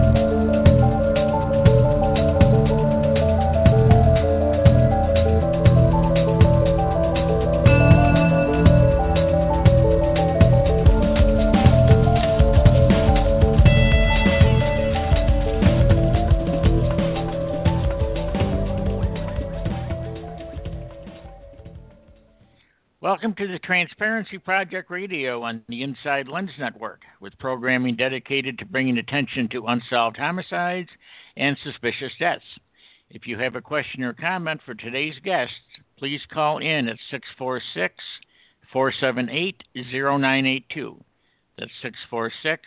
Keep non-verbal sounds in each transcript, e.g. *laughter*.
Thank you. Welcome to the Transparency Project Radio on the Inside Lens Network, with programming dedicated to bringing attention to unsolved homicides and suspicious deaths. If you have a question or comment for today's guests, please call in at 646 478 0982. That's 646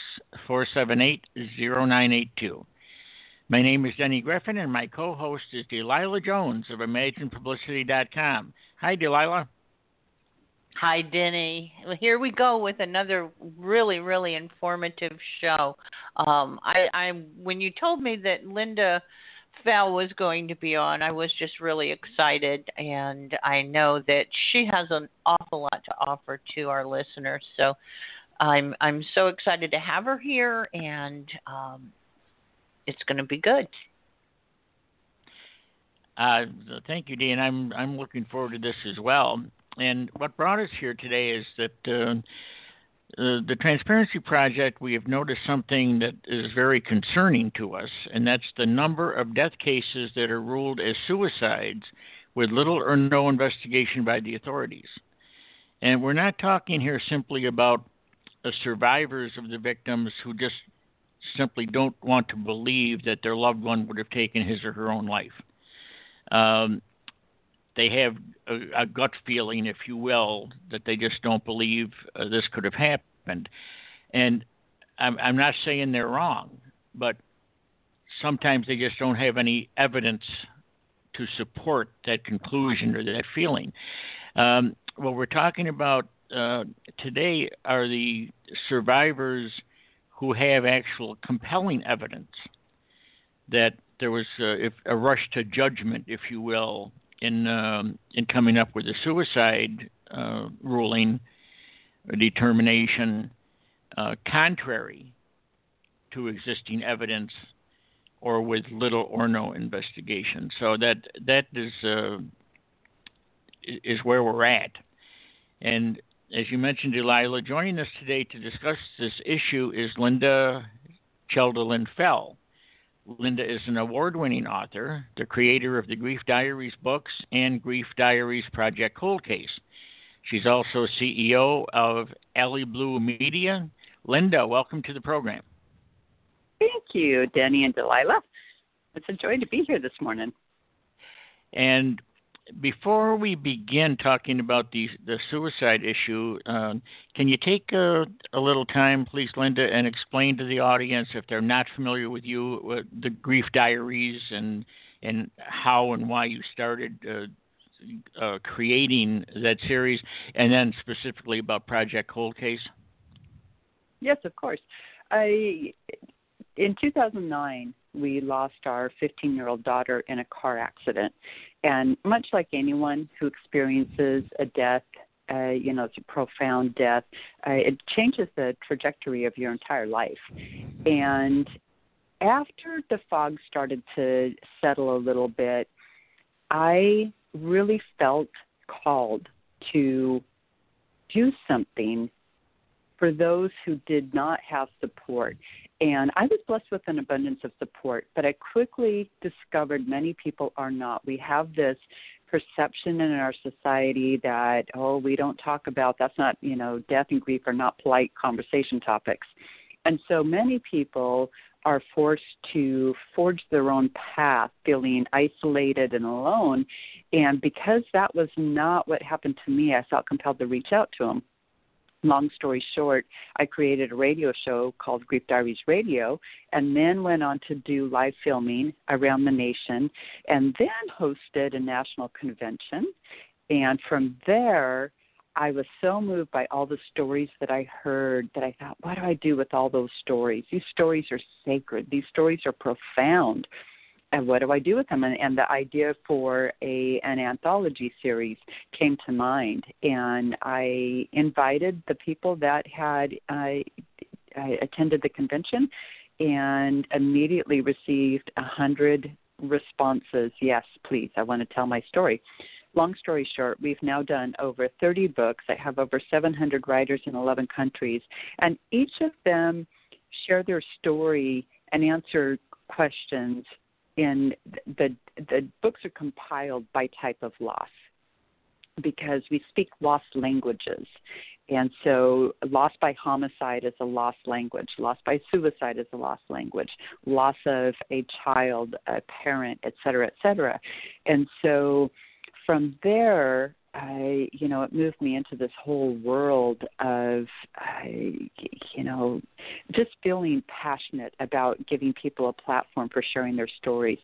478 0982. My name is Denny Griffin, and my co host is Delilah Jones of ImaginePublicity.com. Hi, Delilah. Hi, Denny. Well, here we go with another really, really informative show. Um, I, I, when you told me that Lynda Fell was going to be on, I was just really excited, and I know that she has an awful lot to offer to our listeners. So, I'm, I'm so excited to have her here, and um, it's going to be good. Uh, thank you, Dean. I'm I'm looking forward to this as well. And what brought us here today is that uh, the Transparency Project, we have noticed something that is very concerning to us, and that's the number of death cases that are ruled as suicides with little or no investigation by the authorities. And we're not talking here simply about the survivors of the victims who just simply don't want to believe that their loved one would have taken his or her own life. Um, they have a, a, gut feeling, if you will, that they just don't believe uh, this could have happened. And I'm, I'm not saying they're wrong, but sometimes they just don't have any evidence to support that conclusion or that feeling. Um, what we're talking about uh, today are the survivors who have actual compelling evidence that there was uh, a rush to judgment, if you will, in um, in coming up with a suicide uh, ruling determination uh, contrary to existing evidence or with little or no investigation. So that that is uh, is where we're at. And as you mentioned, Delilah, joining us today to discuss this issue is Lynda Cheldelin Fell. Lynda is an award winning author, the creator of the Grief Diaries books and Grief Diaries Project Cold Case. She's also CEO of AlyBlue Media. Lynda, welcome to the program. Thank you, Denny and Delilah. It's a joy to be here this morning. And before we begin talking about the the suicide issue, uh, can you take a, a, little time, please, Lynda, and explain to the audience if they're not familiar with you, uh, the Grief Diaries, and and how and why you started uh, uh creating that series, and then specifically about Project Cold Case. Yes, of course. I in 2009 we lost our 15 year old daughter in a car accident and much like anyone who experiences a death, uh, you know, it's a profound death, uh, it changes the trajectory of your entire life. And after the fog started to settle a little bit, I really felt called to do something for those who did not have support. And I was blessed with an abundance of support, but I quickly discovered many people are not. We have this perception in our society that, oh, we don't talk about that's not, you know, death and grief are not polite conversation topics. And so many people are forced to forge their own path, feeling isolated and alone. And because that was not what happened to me, I felt compelled to reach out to them. Long story short, I created a radio show called Grief Diaries Radio and then went on to do live filming around the nation and then hosted a national convention. And from there, I was so moved by all the stories that I heard that I thought, what do I do with all those stories? These stories are sacred, these stories are profound and what do I do with them? And, and the idea for a an anthology series came to mind, and I invited the people that had uh, attended the convention, and immediately received a hundred responses. Yes, please, I want to tell my story. Long story short, we've now done over 30 books. I have over 700 writers in 11 countries, and each of them share their story and answer questions in the the books are compiled by type of loss because we speak lost languages. And so loss by homicide is a lost language. Loss by suicide is a lost language. Loss of a child a parent et cetera et cetera. And so from there I, you know, it moved me into this whole world of, I, you know, just feeling passionate about giving people a platform for sharing their stories.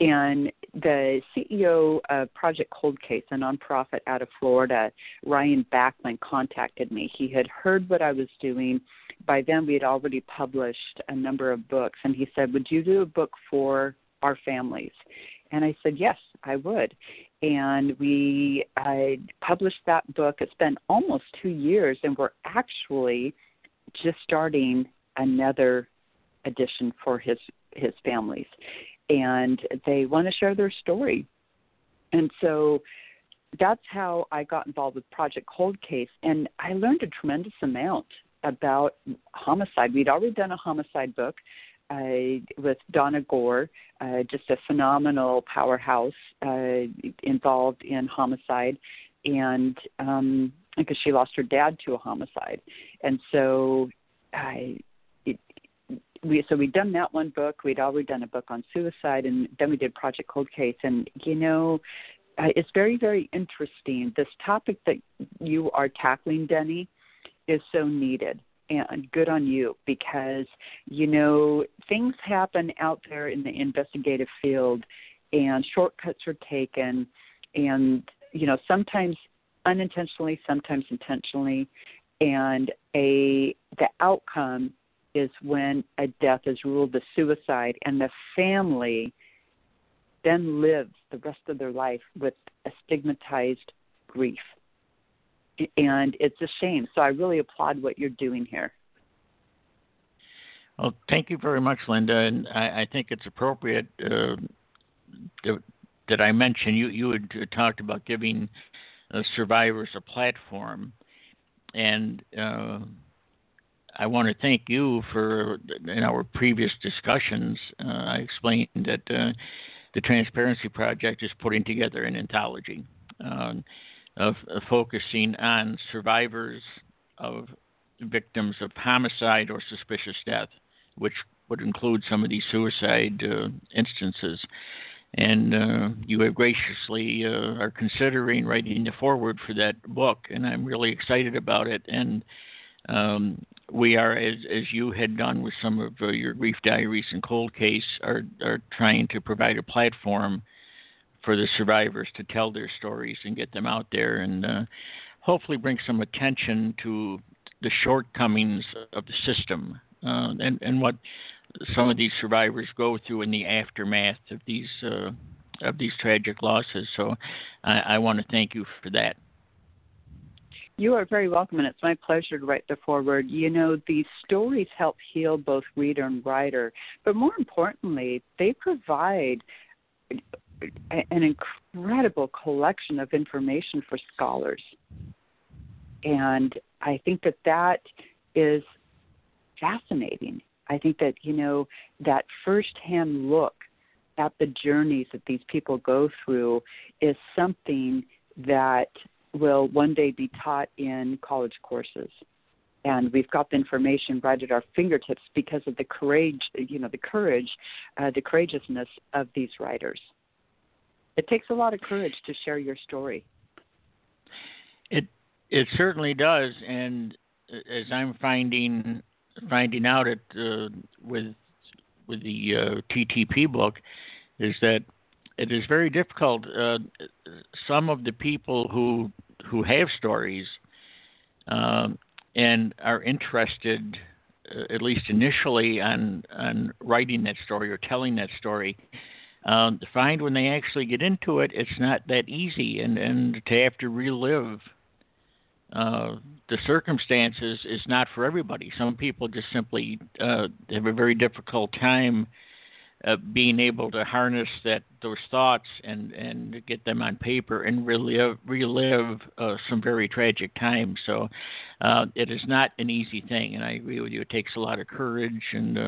And the CEO of Project Cold Case, a nonprofit out of Florida, Ryan Backmann, contacted me. He had heard what I was doing. By then, we had already published a number of books, and he said, "Would you do a book for our families?" And I said, Yes, I would and we I published that book. It's been almost two years, and we're actually just starting another edition for his his families, and they want to share their story, and so that's how I got involved with Project Cold Case, and I learned a tremendous amount about homicide. We'd already done a homicide book uh, with Donna Gore, uh, just a phenomenal powerhouse uh, involved in homicide, and um, because she lost her dad to a homicide, and so I. It, we so we'd done that one book. We'd already done a book on suicide, and then we did Project Cold Case. And you know, uh, it's very very interesting. This topic that you are tackling, Denny, is so needed and good on you because you know things happen out there in the investigative field and shortcuts are taken and you know sometimes unintentionally sometimes intentionally. And a the outcome is when a death is ruled a suicide and the family then lives the rest of their life with a stigmatized grief and it's a shame. So I really applaud what you're doing here. Well, thank you very much, Lynda, and I, I think it's appropriate uh, that I mention you. You had talked about giving uh, survivors a platform, and uh, I want to thank you for in our previous discussions. Uh, I explained that uh, the Transparency Project is putting together an anthology. Uh, of, focusing on survivors of victims of homicide or suspicious death, which would include some of these suicide uh, instances. And uh, you have graciously uh, are considering writing the foreword for that book, and I'm really excited about it. And um, we are, as as you had done with some of uh, your grief diaries and cold case, are are trying to provide a platform for the survivors to tell their stories and get them out there and uh, hopefully bring some attention to the shortcomings of the system uh, and, and what some of these survivors go through in the aftermath of these uh, of these tragic losses. So I, I want to thank you for that. You are very welcome, and it's my pleasure to write the foreword. You know, these stories help heal both reader and writer, but more importantly, they provide an incredible collection of information for scholars. And I think that that is fascinating. I think that, you know, that firsthand look at the journeys that these people go through is something that will one day be taught in college courses. And we've got the information right at our fingertips because of the courage, you know, the courage, uh, the courageousness of these writers it takes a lot of courage to share your story. It it certainly does, and as I'm finding finding out it uh, with with the uh, TTP book, is that it is very difficult. Uh, some of the people who who have stories um, and are interested, uh, at least initially, on on writing that story or telling that story, um, find when they actually get into it, it's not that easy, and and to have to relive uh, the circumstances is not for everybody. Some people just simply uh, have a very difficult time uh, being able to harness that those thoughts and and get them on paper and relive relive uh, some very tragic times. So uh, it is not an easy thing, and I agree with you. It takes a lot of courage and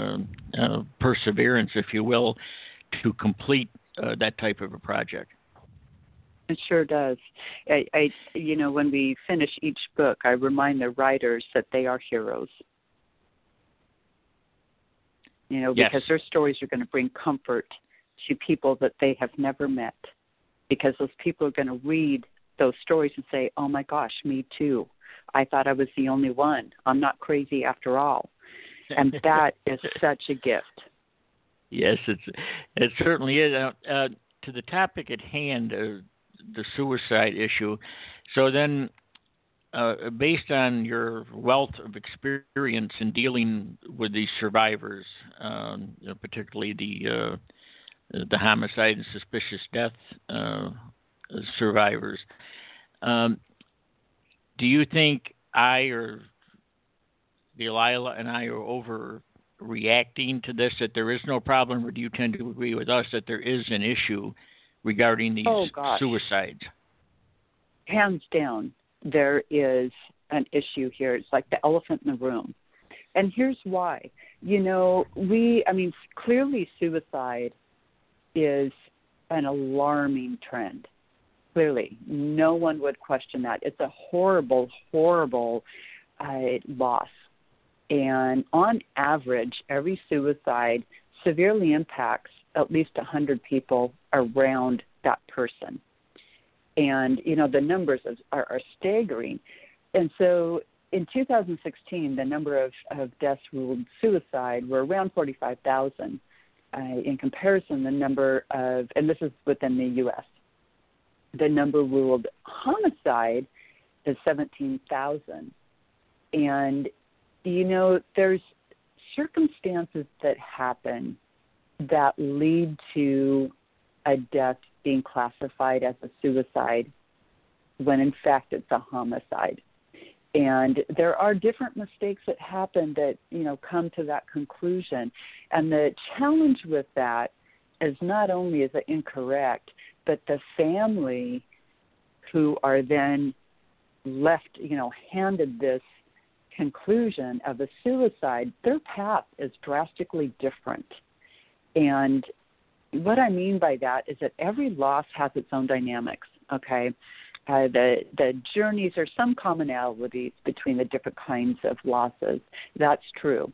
uh, perseverance, if you will, to complete uh, that type of a project. It sure does. I, I, you know, when we finish each book, I remind the writers that they are heroes you know, yes. because their stories are going to bring comfort to people that they have never met. Because those people are going to read those stories and say, "Oh my gosh, me too. I thought I was the only one. I'm not crazy after all." And *laughs* that is such a gift. Yes, it's it certainly is. Uh, to the topic at hand, uh, the suicide issue. So then, uh, based on your wealth of experience in dealing with these survivors, um, you know, particularly the uh, the homicide and suspicious death uh, survivors, um, do you think I or Delilah and I are overreacting to this? That there is no problem, or do you tend to agree with us that there is an issue regarding these oh, suicides? Hands down, there is an issue here. It's like the elephant in the room. And here's why. You know, we, I mean, clearly suicide is an alarming trend. Clearly, no one would question that. It's a horrible, horrible uh, loss. And on average, every suicide severely impacts at least 100 people around that person and you know the numbers are, are staggering. And so in 2016, the number of, of deaths ruled suicide were around 45,000. Uh, in comparison, the number of, and this is within the U.S., the number ruled homicide is 17,000. And, you know, there's circumstances that happen that lead to a death being classified as a suicide when in fact it's a homicide. And there are different mistakes that happen that, you know, come to that conclusion. And the challenge with that is not only is it incorrect, but the family who are then left, you know, handed this conclusion of a suicide, their path is drastically different. And what I mean by that is that every loss has its own dynamics. Okay, uh, the the journeys are some commonalities between the different kinds of losses. That's true.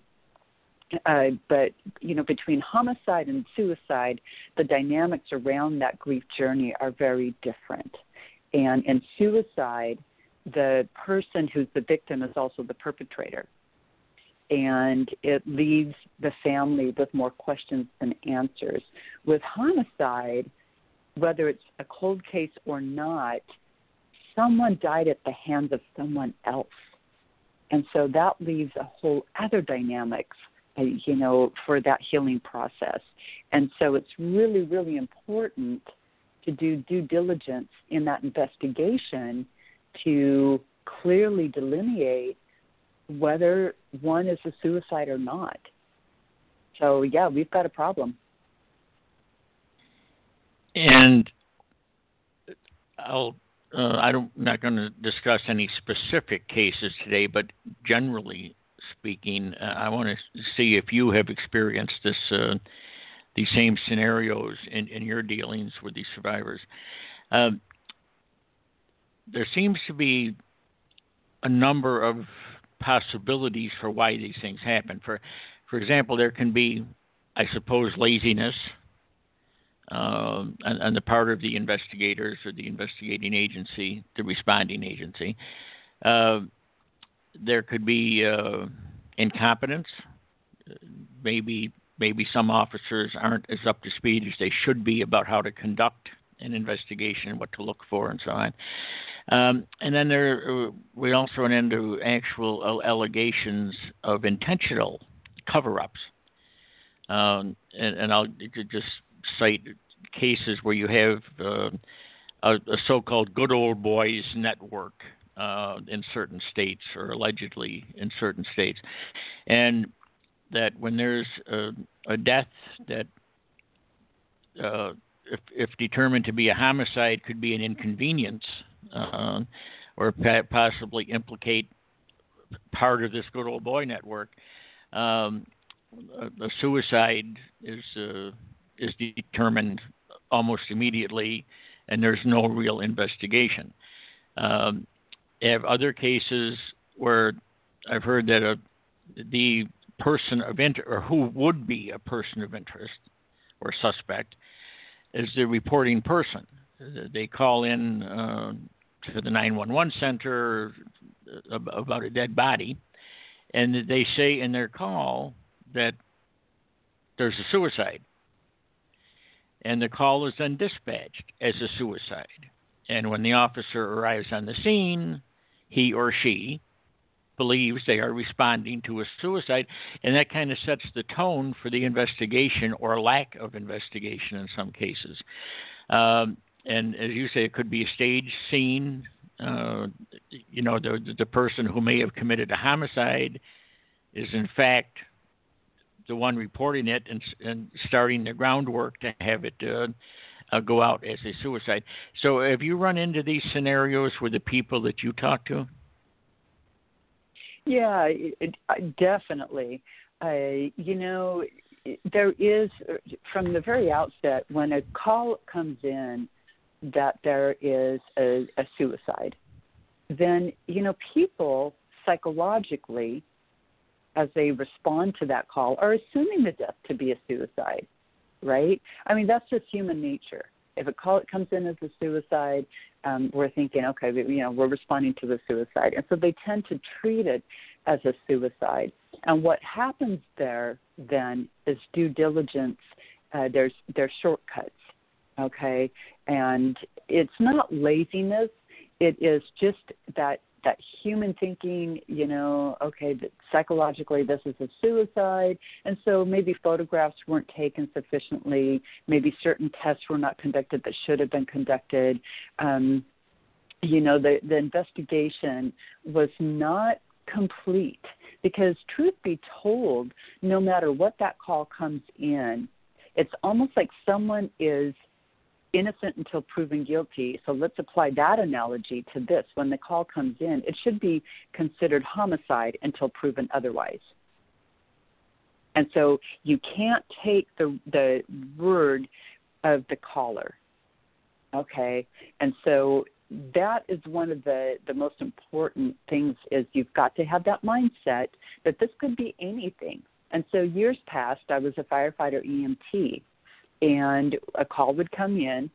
Uh, but you know, between homicide and suicide, the dynamics around that grief journey are very different. And in suicide, the person who's the victim is also the perpetrator and it leaves the family with more questions than answers. With homicide, whether it's a cold case or not, someone died at the hands of someone else. And so that leaves a whole other dynamics, uh, you know, for that healing process. And so it's really, really important to do due diligence in that investigation to clearly delineate whether one is a suicide or not. So yeah, we've got a problem. And I'll uh, I don't, am not going to discuss any specific cases today, but generally speaking, uh, I want to see if you have experienced this uh, these same scenarios in, in your dealings with these survivors. Um, there seems to be a number of possibilities for why these things happen. For, for example, there can be, I suppose, laziness uh, on, on, the part of the investigators or the investigating agency, the responding agency. Uh, there could be uh, incompetence. Maybe maybe some officers aren't as up to speed as they should be about how to conduct an investigation, what to look for, and so on. Um, and then there, uh, we also run into actual allegations of intentional cover-ups. Um, and, and, I'll just cite cases where you have uh, a, a, so-called good old boys network uh, in certain states, or allegedly in certain states, and that when there's a, a death that uh, if, if, determined to be a homicide, could be an inconvenience uh, or possibly implicate part of this good old boy network. Um, a, suicide is uh, is determined almost immediately, and there's no real investigation. Um, I have other cases where I've heard that a, the person of interest, or who would be a person of interest or suspect, is the reporting person. They call in uh, to the 911 center about a dead body, and they say in their call that there's a suicide. And the call is then dispatched as a suicide. And when the officer arrives on the scene, he or she believes they are responding to a suicide, and that kind of sets the tone for the investigation or lack of investigation in some cases. Um, and as you say, it could be a stage scene. Uh, you know, the the person who may have committed a homicide is in fact the one reporting it and, and starting the groundwork to have it uh, uh, go out as a suicide. So, have you run into these scenarios with the people that you talk to? Yeah, it, it, definitely. Uh, you know, there is from the very outset when a call comes in that there is a, a suicide, then you know people psychologically as they respond to that call are assuming the death to be a suicide, right? I mean, that's just human nature. If a call comes in as a suicide, um, we're thinking, okay, you know, we're responding to the suicide, and so they tend to treat it as a suicide. And what happens there then is due diligence. Uh, there's there's shortcuts, okay, and it's not laziness. It is just that that human thinking, you know, okay, psychologically this is a suicide, and so maybe photographs weren't taken sufficiently, maybe certain tests were not conducted that should have been conducted. Um, you know, the the investigation was not complete because truth be told, no matter what that call comes in, it's almost like someone is innocent until proven guilty. So let's apply that analogy to this. When the call comes in, it should be considered homicide until proven otherwise. And so you can't take the the word of the caller. Okay? And so that is one of the the most important things is you've got to have that mindset that this could be anything. And so years past I was a firefighter EMT and a call would come in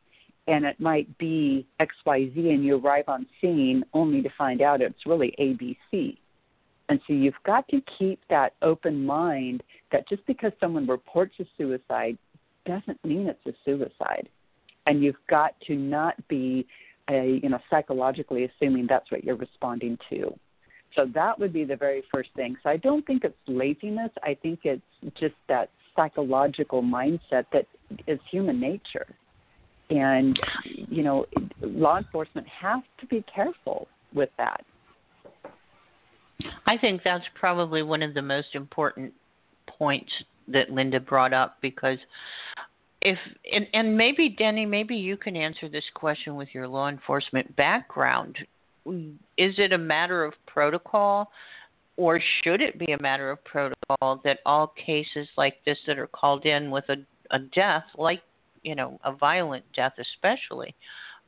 and it might be XYZ and you arrive on scene only to find out it's really ABC. And so you've got to keep that open mind that just because someone reports a suicide doesn't mean it's a suicide. And you've got to not be a, you know psychologically assuming that's what you're responding to. So that would be the very first thing. So I don't think it's laziness. I think it's just that psychological mindset that is human nature. And, you know, law enforcement has to be careful with that. I think that's probably one of the most important points that Lynda brought up because if and, and maybe Denny, maybe you can answer this question with your law enforcement background. Is it a matter of protocol or should it be a matter of protocol that all cases like this that are called in with a, a death, like you know a violent death especially,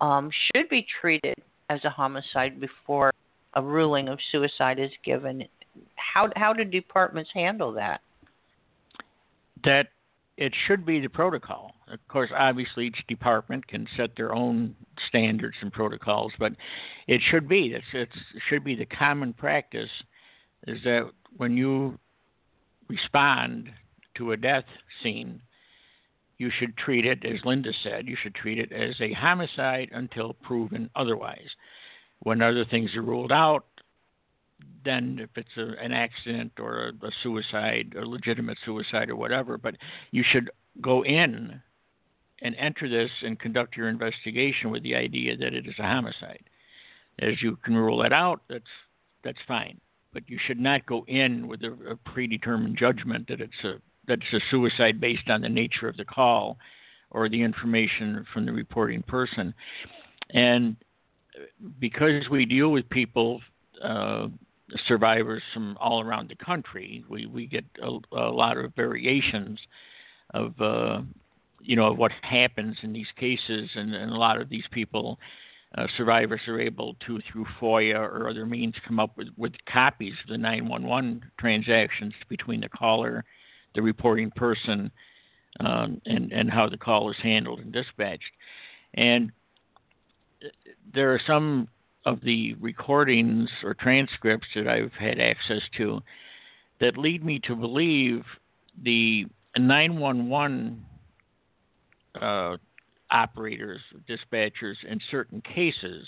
um, should be treated as a homicide before a ruling of suicide is given? How how do departments handle that? That it should be the protocol. Of course, obviously, each department can set their own standards and protocols, but it should be. It's, it's, it should be the common practice is that when you respond to a death scene, you should treat it, as Lynda said, you should treat it as a homicide until proven otherwise. When other things are ruled out, then if it's a, an accident or a, a suicide, a legitimate suicide or whatever, but you should go in and enter this and conduct your investigation with the idea that it is a homicide. As you can rule it out, that's that's fine. But you should not go in with a, a predetermined judgment that it's a that it's a suicide based on the nature of the call or the information from the reporting person. And because we deal with people, uh, survivors from all around the country, we, we get a, a lot of variations of uh, you know of what happens in these cases, and, and a lot of these people. Uh, survivors are able to, through FOIA or other means, come up with, with copies of the 911 transactions between the caller the reporting person um, and and how the call is handled and dispatched. And there are some of the recordings or transcripts that I've had access to that lead me to believe the 911 uh, operators, dispatchers in certain cases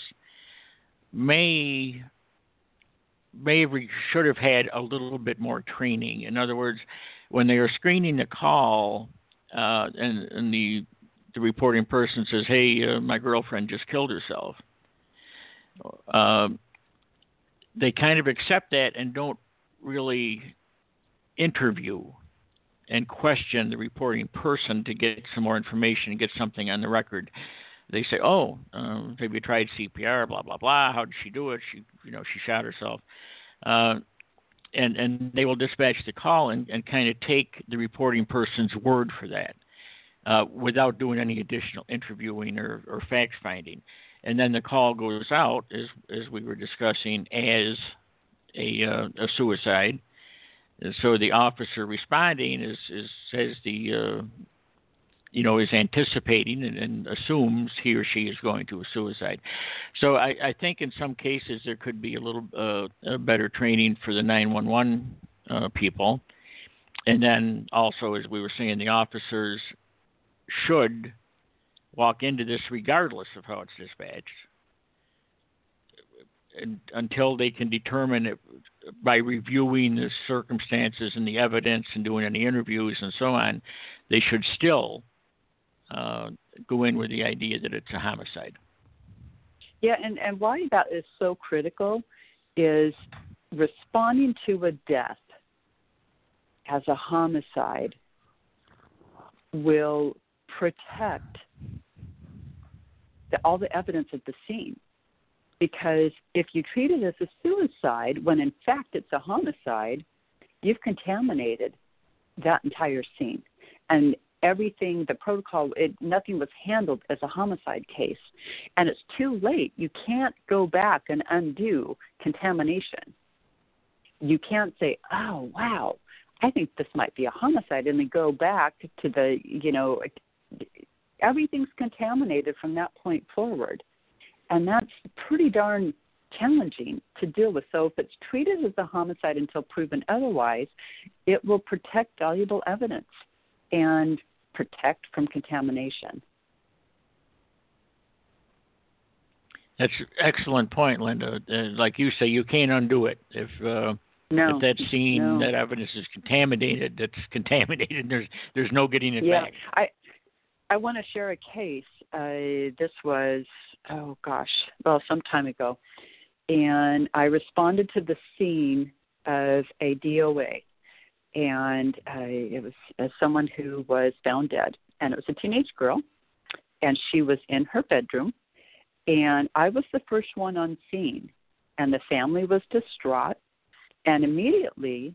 may may have, should have had a little bit more training. In other words, when they are screening the call, uh, and, and the the reporting person says, "Hey, uh, my girlfriend just killed herself," uh, they kind of accept that and don't really interview and question the reporting person to get some more information and get something on the record. They say, "Oh, um, have you tried CPR? Blah blah blah. How did she do it? She, you know, she shot herself." And and they will dispatch the call and, and kind of take the reporting person's word for that uh, without doing any additional interviewing or, or fact finding. And then the call goes out, as as we were discussing, as a uh, a suicide. And so the officer responding is, is says the uh, you know, is anticipating and, and, assumes he or she is going to a suicide. So I, I think in some cases there could be a little uh, better training for the 911 uh, people. And then also, as we were saying, the officers should walk into this regardless of how it's dispatched. And, until they can determine it by reviewing the circumstances and the evidence and doing any interviews and so on, they should still uh, go in with the idea that it's a homicide. Yeah, and, and why that is so critical is responding to a death as a homicide will protect the, all the evidence at the scene. Because if you treat it as a suicide when in fact it's a homicide, you've contaminated that entire scene. And everything, the protocol, it, nothing was handled as a homicide case. And it's too late. You can't go back and undo contamination. You can't say, oh, wow, I think this might be a homicide, and then go back to the, you know, everything's contaminated from that point forward. And that's pretty darn challenging to deal with. So if it's treated as a homicide until proven otherwise, it will protect valuable evidence and protect from contamination. That's an excellent point, Lynda. Uh, like you say, you can't undo it. If uh, no, if that scene, no. that evidence is contaminated, that's *laughs* contaminated. There's there's no getting it yeah. back. I I want to share a case. Uh, this was oh gosh, well some time ago, and I responded to the scene of a DOA and uh, it was uh, someone who was found dead, and it was a teenage girl, and she was in her bedroom, and I was the first one on scene, and the family was distraught, and immediately,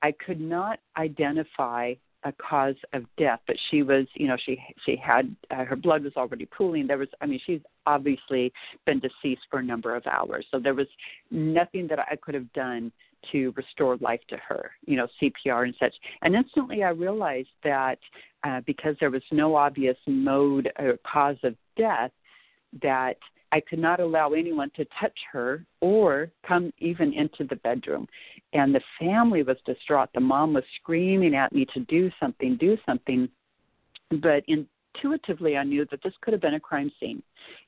I could not identify a cause of death, but she was, you know, she she had uh, her blood was already pooling. There was, I mean, she's obviously been deceased for a number of hours, so there was nothing that I could have done to restore life to her, you know, CPR and such. And instantly I realized that uh, because there was no obvious mode or cause of death, that I could not allow anyone to touch her or come even into the bedroom. And the family was distraught. The mom was screaming at me to do something, do something. But intuitively, I knew that this could have been a crime scene.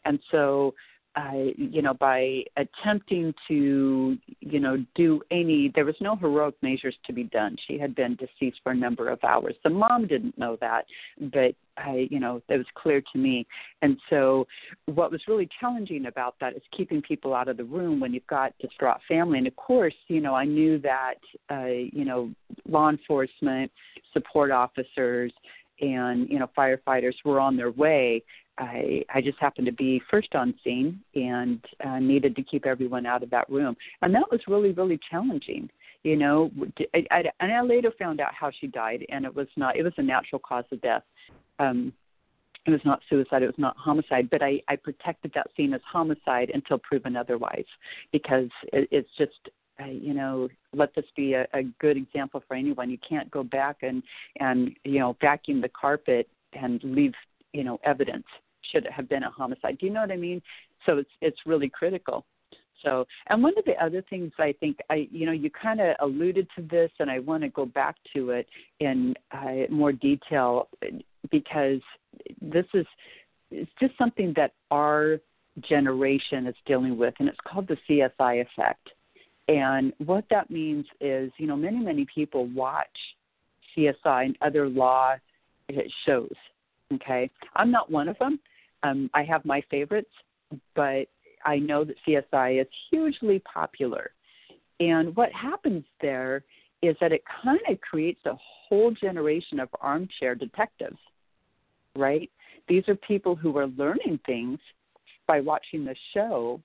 And so I, you know, by attempting to, you know, do any, there was no heroic measures to be done. She had been deceased for a number of hours. The mom didn't know that, but I, you know, it was clear to me. And so, what was really challenging about that is keeping people out of the room when you've got distraught family. And of course, you know, I knew that, uh, you know, law enforcement, support officers, and you know firefighters were on their way I I just happened to be first on scene and uh, needed to keep everyone out of that room, and that was really really challenging. You know, I, I, and I later found out how she died, and it was not it was a natural cause of death. Um, it was not suicide, it was not homicide, but I I protected that scene as homicide until proven otherwise, because it, it's just uh, you know let this be a, a good example for anyone. You can't go back and and you know vacuum the carpet and leave you know evidence should it have been a homicide. Do you know what i mean? So it's it's really critical. So and one of the other things i think i you know you kind of alluded to this and i want to go back to it in uh, more detail because this is it's just something that our generation is dealing with and it's called the csi effect and what that means is you know many many people watch csi and other law shows okay i'm not one of them um, I have my favorites, but I know that CSI is hugely popular. And what happens there is that it kind of creates a whole generation of armchair detectives, right? These are people who are learning things by watching the show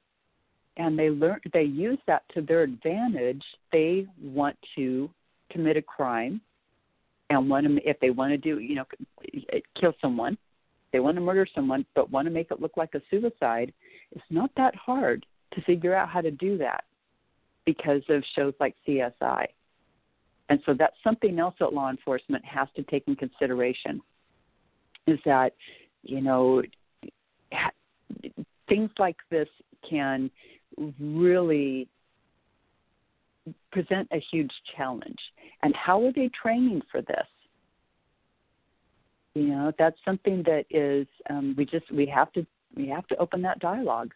and they learn they use that to their advantage. They want to commit a crime and want to if they want to do, you know, kill someone they want to murder someone but want to make it look like a suicide, it's not that hard to figure out how to do that because of shows like CSI. And so that's something else that law enforcement has to take in consideration is that, you know, things like this can really present a huge challenge. And how are they training for this? you know that's something that is um, we just we have to we have to open that dialogue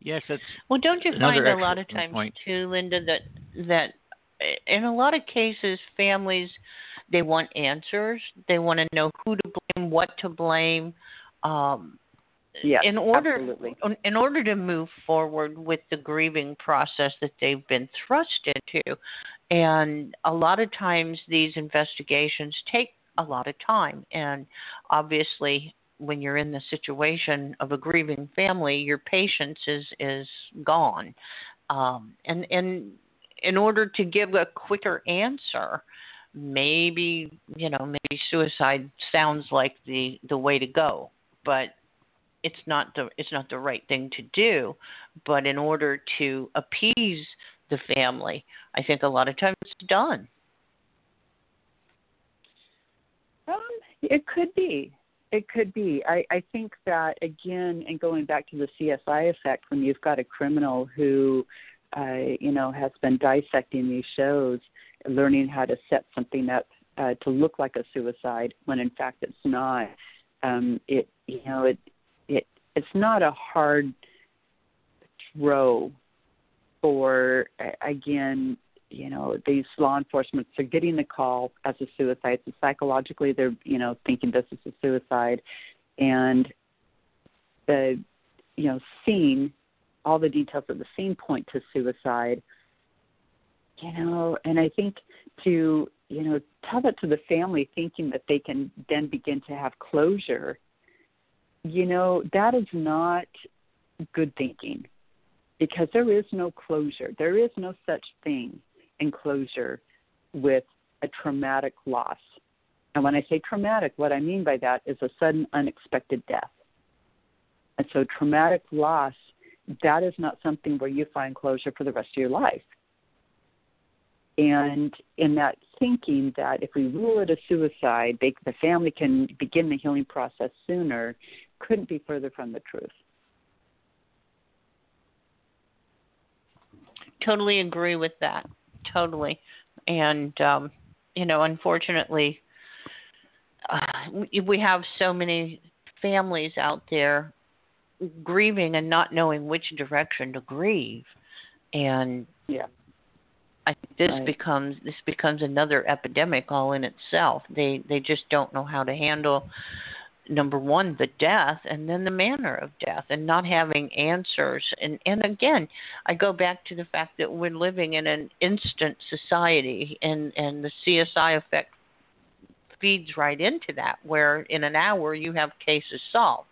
yes that's well don't you find a lot of times point. too lynda that that in a lot of cases families they want answers they want to know who to blame what to blame um yeah, in order absolutely. in order to move forward with the grieving process that they've been thrust into and a lot of times these investigations take a lot of time. And obviously, when you're in the situation of a grieving family, your patience is is gone. Um, and and in order to give a quicker answer, maybe you know maybe suicide sounds like the the way to go, but it's not the it's not the right thing to do. But in order to appease the family, I think a lot of times it's done. Um, it could be. It could be. I, I think that again, and going back to the CSI effect, when you've got a criminal who, uh, you know, has been dissecting these shows, learning how to set something up uh, to look like a suicide when in fact it's not. Um, it you know it it it's not a hard throw for again you know these law enforcement are getting the call as a suicide. So psychologically they're you know thinking this is a suicide. And the you know scene all the details of the scene point to suicide. You know and i think to you know tell that to the family thinking that they can then begin to have closure you know that is not good thinking because there is no closure there is no such thing in closure with a traumatic loss. And when I say traumatic, what I mean by that is a sudden unexpected death. And so, traumatic loss, that is not something where you find closure for the rest of your life. And in that thinking that if we rule it a suicide, they, the family can begin the healing process sooner, couldn't be further from the truth. Totally agree with that. Totally. And, um, you know, unfortunately, uh, we have so many families out there grieving and not knowing which direction to grieve. And yeah. I think this right. becomes this becomes another epidemic all in itself. They they just don't know how to handle number one the death and then the manner of death and not having answers and and again i go back to the fact that we're living in an instant society and and the csi effect feeds right into that where in an hour you have cases solved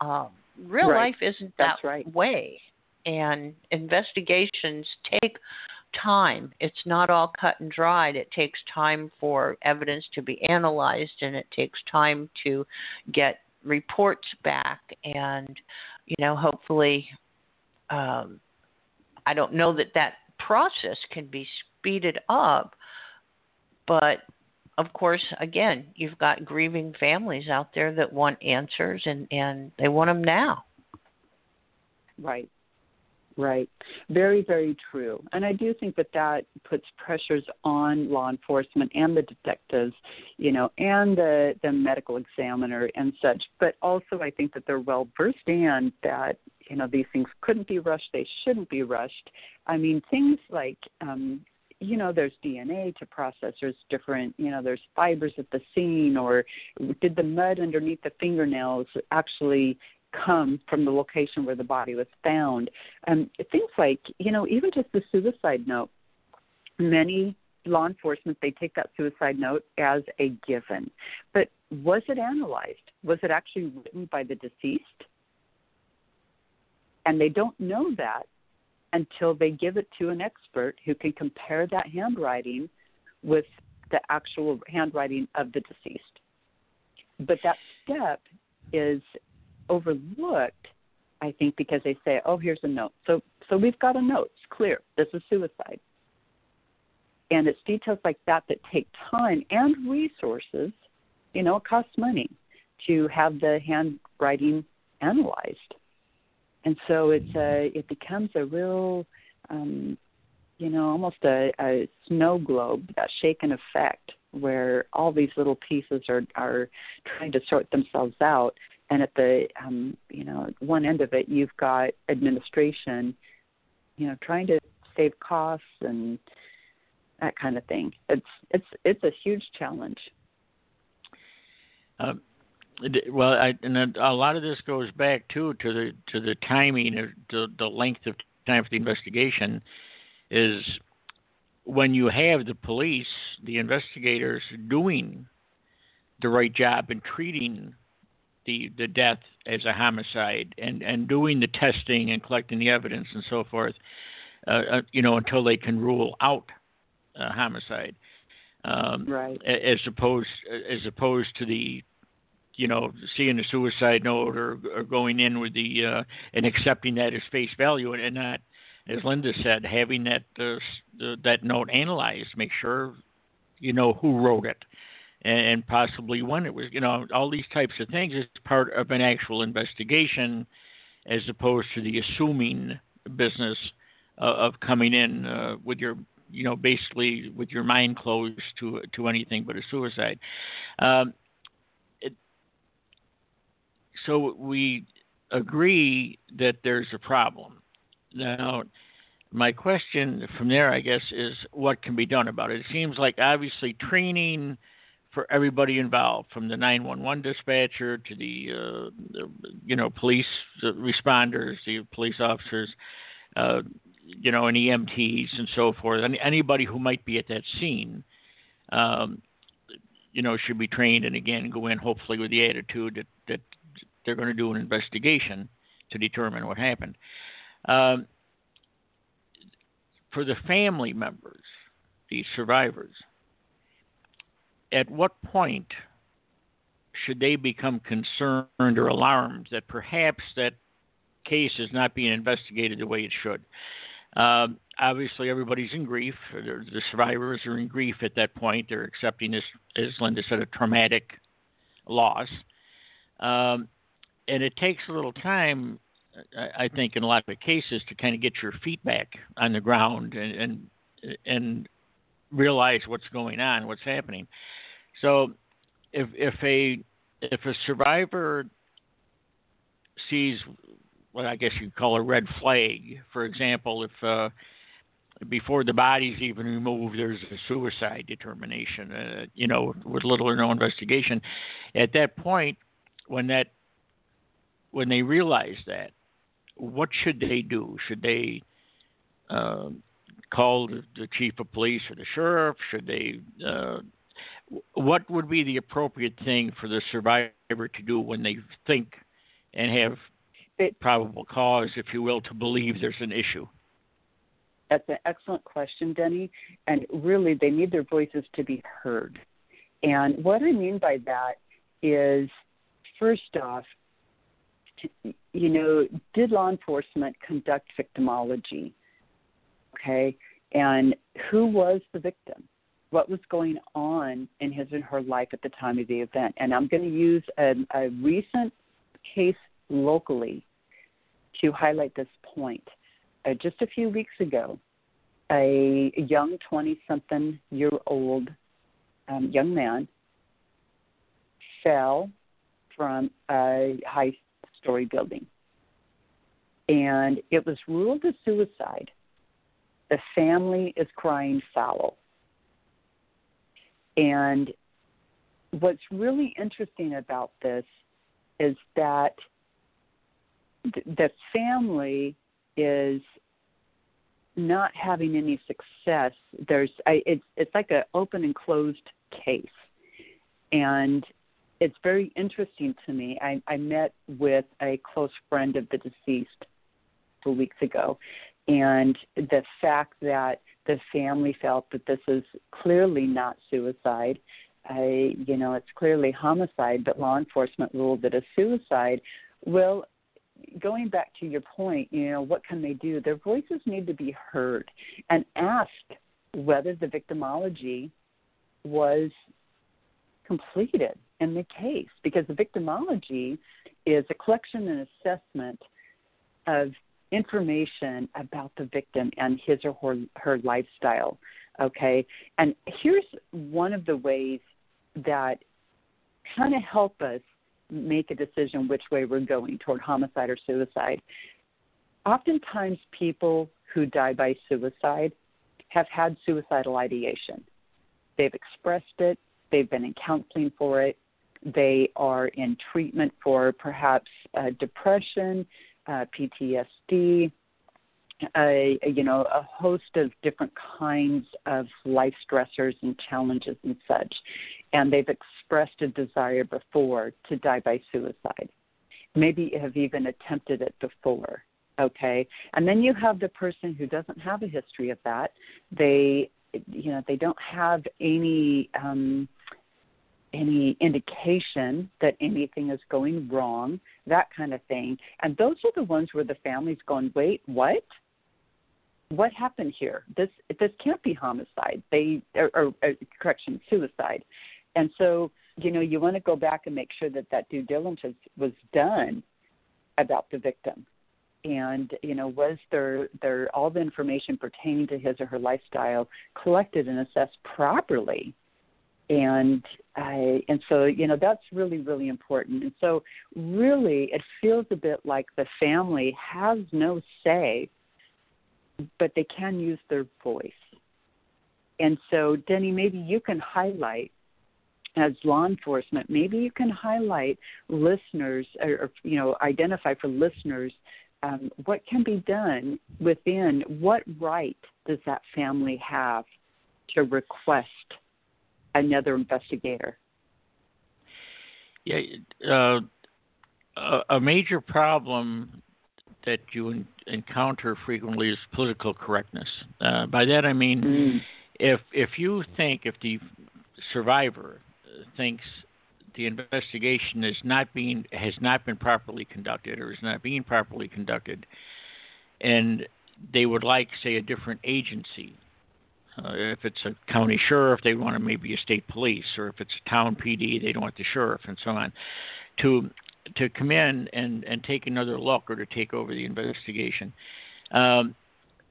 um, real right. life isn't that right. way and investigations take time. It's not all cut and dried. It takes time for evidence to be analyzed and it takes time to get reports back and you know hopefully um, I don't know that that process can be speeded up but of course again you've got grieving families out there that want answers and and they want them now right Right. Very, very true. And I do think that that puts pressures on law enforcement and the detectives, you know, and the, the medical examiner and such. But also, I think that they're well versed in that, you know, these things couldn't be rushed. They shouldn't be rushed. I mean, things like, um, you know, there's DNA to process. There's different, you know, there's fibers at the scene, or did the mud underneath the fingernails actually come from the location where the body was found. Um, things like, you know, even just the suicide note. Many law enforcement they take that suicide note as a given, but was it analyzed? Was it actually written by the deceased? And they don't know that until they give it to an expert who can compare that handwriting with the actual handwriting of the deceased. But that step is overlooked, I think, because they say, "Oh, here's a note." So, so we've got a note. It's clear. This is suicide, and it's details like that that take time and resources. You know, it costs money to have the handwriting analyzed, and so it's a it becomes a real, um, you know, almost a, a snow globe, that shaken effect where all these little pieces are are trying to sort themselves out and at the um, you know one end of it you've got administration you know trying to save costs and that kind of thing. It's it's it's a huge challenge. Um, well I, and a lot of this goes back too to the to the timing or the, the length of time for the investigation is when you have the police the investigators doing the right job in treating the the death as a homicide and and doing the testing and collecting the evidence and so forth, uh, uh, you know, until they can rule out a homicide. Um, right. As opposed as opposed to the you know, seeing a suicide note or, or going in with the uh, and accepting that as face value and not, as Lynda said, having that uh, that note analyzed, make sure you know who wrote it, and possibly when it was. You know, all these types of things is part of an actual investigation, as opposed to the assuming business uh, of coming in uh, with your, you know, basically with your mind closed to to anything but a suicide. Um, it, so we agree that there's a problem. Now, my question from there, I guess, is what can be done about it? It seems like obviously training for everybody involved, from the 911 dispatcher to the, uh, the you know police responders, the police officers, uh, you know, and EMTs and so forth. Any, anybody who might be at that scene, um, you know, should be trained and again go in hopefully with the attitude that that they're going to do an investigation to determine what happened. Um, for the family members, the survivors, at what point should they become concerned or alarmed that perhaps that case is not being investigated the way it should? Uh, obviously, everybody's in grief. The survivors are in grief at that point. They're accepting this, as Lynda said, a traumatic loss. Um, and it takes a little time I think in a lot of cases to kind of get your feet back on the ground and and, and realize what's going on, what's happening. So if if a if a survivor sees what I guess you'd call a red flag, for example, if uh, before the body's even removed, there's a suicide determination, uh, you know, with little or no investigation. At that point, when that when they realize that, what should they do? Should they uh, call the, chief of police or the sheriff? Should they? Uh, what would be the appropriate thing for the survivor to do when they think and have it, probable cause, if you will, to believe there's an issue? That's an excellent question, Denny. And really, they need their voices to be heard. And what I mean by that is, first off, you know, did law enforcement conduct victimology? Okay. And who was the victim? What was going on in his and her life at the time of the event? And I'm going to use a, a recent case locally to highlight this point. Uh, just a few weeks ago, a young 20 something year old um, young man fell from a high story building. And it was ruled a suicide. The family is crying foul. And what's really interesting about this is that the family is not having any success. There's I, it's it's like an open and closed case, and it's very interesting to me. I, I met with a close friend of the deceased two weeks ago, and the fact that the family felt that this is clearly not suicide. I, you know, it's clearly homicide, but law enforcement ruled it a suicide. Well, going back to your point, you know, what can they do? Their voices need to be heard and asked whether the victimology was completed in the case because the victimology is a collection and assessment of information about the victim and his or her, her lifestyle. Okay, and here's one of the ways that kind of help us make a decision which way we're going toward homicide or suicide. Oftentimes, people who die by suicide have had suicidal ideation. They've expressed it, they've been in counseling for it, they are in treatment for perhaps uh, depression, uh, PTSD, a, you know, a host of different kinds of life stressors and challenges and such. And they've expressed a desire before to die by suicide. Maybe have even attempted it before. Okay. And then you have the person who doesn't have a history of that. They, you know, they don't have any, um, any indication that anything is going wrong, that kind of thing. And those are the ones where the family's going, wait, what? What happened here? This this can't be homicide. They or, or, or correction, suicide. And so, you know, you want to go back and make sure that that due diligence was done about the victim. And you know, was there there all the information pertaining to his or her lifestyle collected and assessed properly? And I and so you know that's really really important. And so really, it feels a bit like the family has no say, but they can use their voice. And so, Denny, maybe you can highlight as law enforcement, maybe you can highlight listeners or, or you know identify for listeners um, what can be done within what right does that family have to request another investigator. Yeah, uh, a major problem that you encounter frequently is political correctness. Uh, by that I mean, mm. if if you think if the survivor thinks the investigation is not being has not been properly conducted or is not being properly conducted, and they would like, say, a different agency uh, if it's a county sheriff, they want to maybe a state police, or if it's a town PD, they don't want the sheriff, and so on. To to come in and, and take another look or to take over the investigation. Um,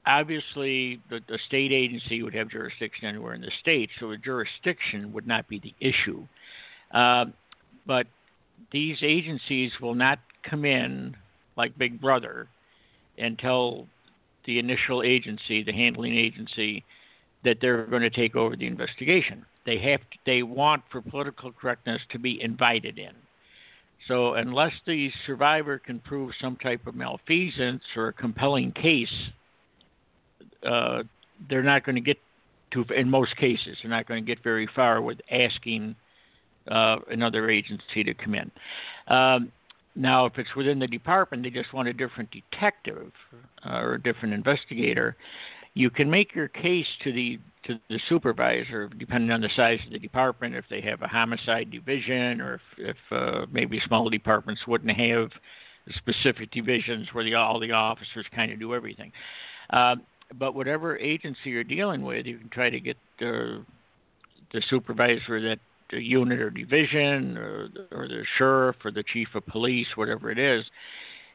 obviously, the, the state agency would have jurisdiction anywhere in the state, so a jurisdiction would not be the issue. Uh, but these agencies will not come in like Big Brother and tell the initial agency, the handling agency, that they're going to take over the investigation. They have to, they want for political correctness to be invited in. So unless the survivor can prove some type of malfeasance or a compelling case, uh, they're not going to get to. In most cases, they're not going to get very far with asking uh, another agency to come in. Um, now, if it's within the department, they just want a different detective uh, or a different investigator. You can make your case to the to the supervisor, depending on the size of the department. If they have a homicide division, or if, if uh, maybe small departments wouldn't have specific divisions where the, all the officers kind of do everything. Uh, but whatever agency you're dealing with, you can try to get the the supervisor that the unit or division or, or the sheriff or the chief of police, whatever it is,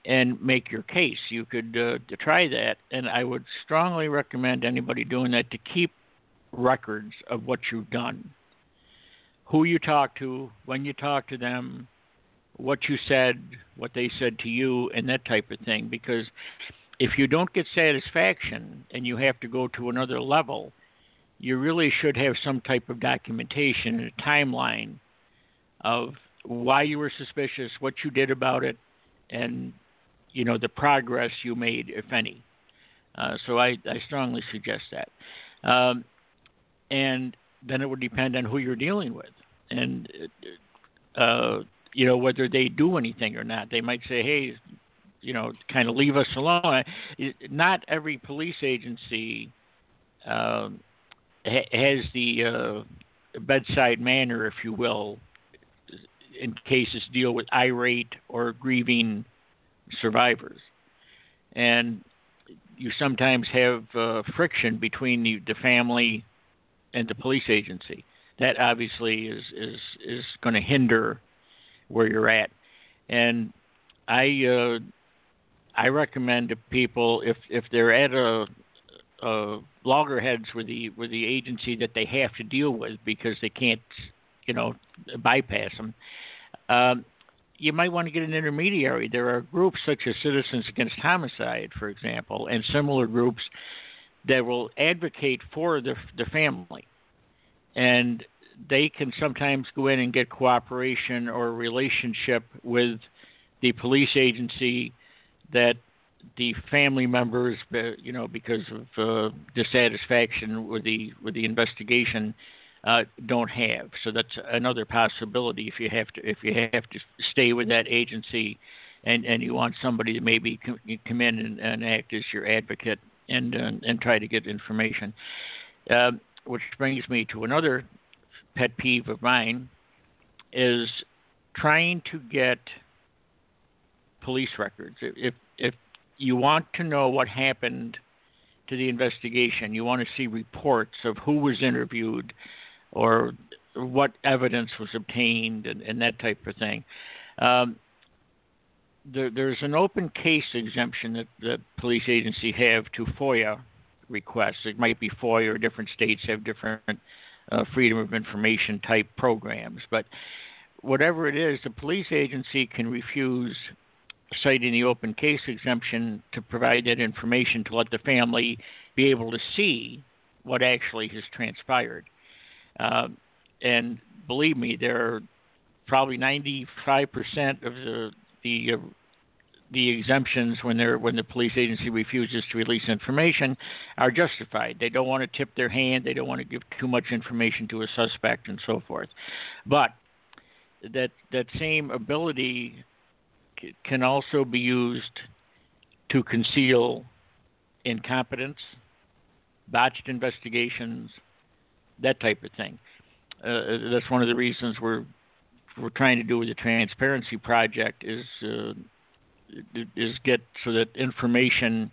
and make your case. You could uh, try that, and I would strongly recommend anybody doing that to keep records of what you've done, who you talked to, when you talked to them, what you said, what they said to you, and that type of thing. Because if you don't get satisfaction and you have to go to another level, you really should have some type of documentation and a timeline of why you were suspicious, what you did about it, and you know the progress you made, if any. Uh, so I, I strongly suggest that. Um, and then it would depend on who you're dealing with, and uh, you know whether they do anything or not. They might say, "Hey, you know, kind of leave us alone." Not every police agency. Um, has the uh, bedside manner, if you will, in cases deal with irate or grieving survivors. And you sometimes have uh, friction between the, the family and the police agency. That obviously is is is going to hinder where you're at. And I uh, I recommend to people if if they're at a uh, loggerheads with the with the agency that they have to deal with because they can't, you know, bypass them. Um, you might want to get an intermediary. There are groups such as Citizens Against Homicide, for example, and similar groups that will advocate for the the family, and they can sometimes go in and get cooperation or relationship with the police agency that the family members, uh, you know, because of uh, dissatisfaction with the with the investigation, uh, don't have. So that's another possibility if you have to if you have to stay with that agency, and and you want somebody to maybe come, come in and, and act as your advocate and and try to get information. Uh, which brings me to another pet peeve of mine is trying to get police records. If if you want to know what happened to the investigation. You want to see reports of who was interviewed or what evidence was obtained and, and that type of thing. Um, there, there's an open case exemption that the police agency have to FOIA requests. It might be FOIA or different states have different uh, freedom of information type programs. But whatever it is, the police agency can refuse citing the open case exemption to provide that information to let the family be able to see what actually has transpired. Uh, and believe me, there are probably 95% of the the uh, the exemptions when they're when the police agency refuses to release information are justified. They don't want to tip their hand. They don't want to give too much information to a suspect and so forth. But that that same ability can also be used to conceal incompetence, botched investigations, that type of thing. Uh, that's one of the reasons we're we're trying to do with the transparency project is uh, is get so that information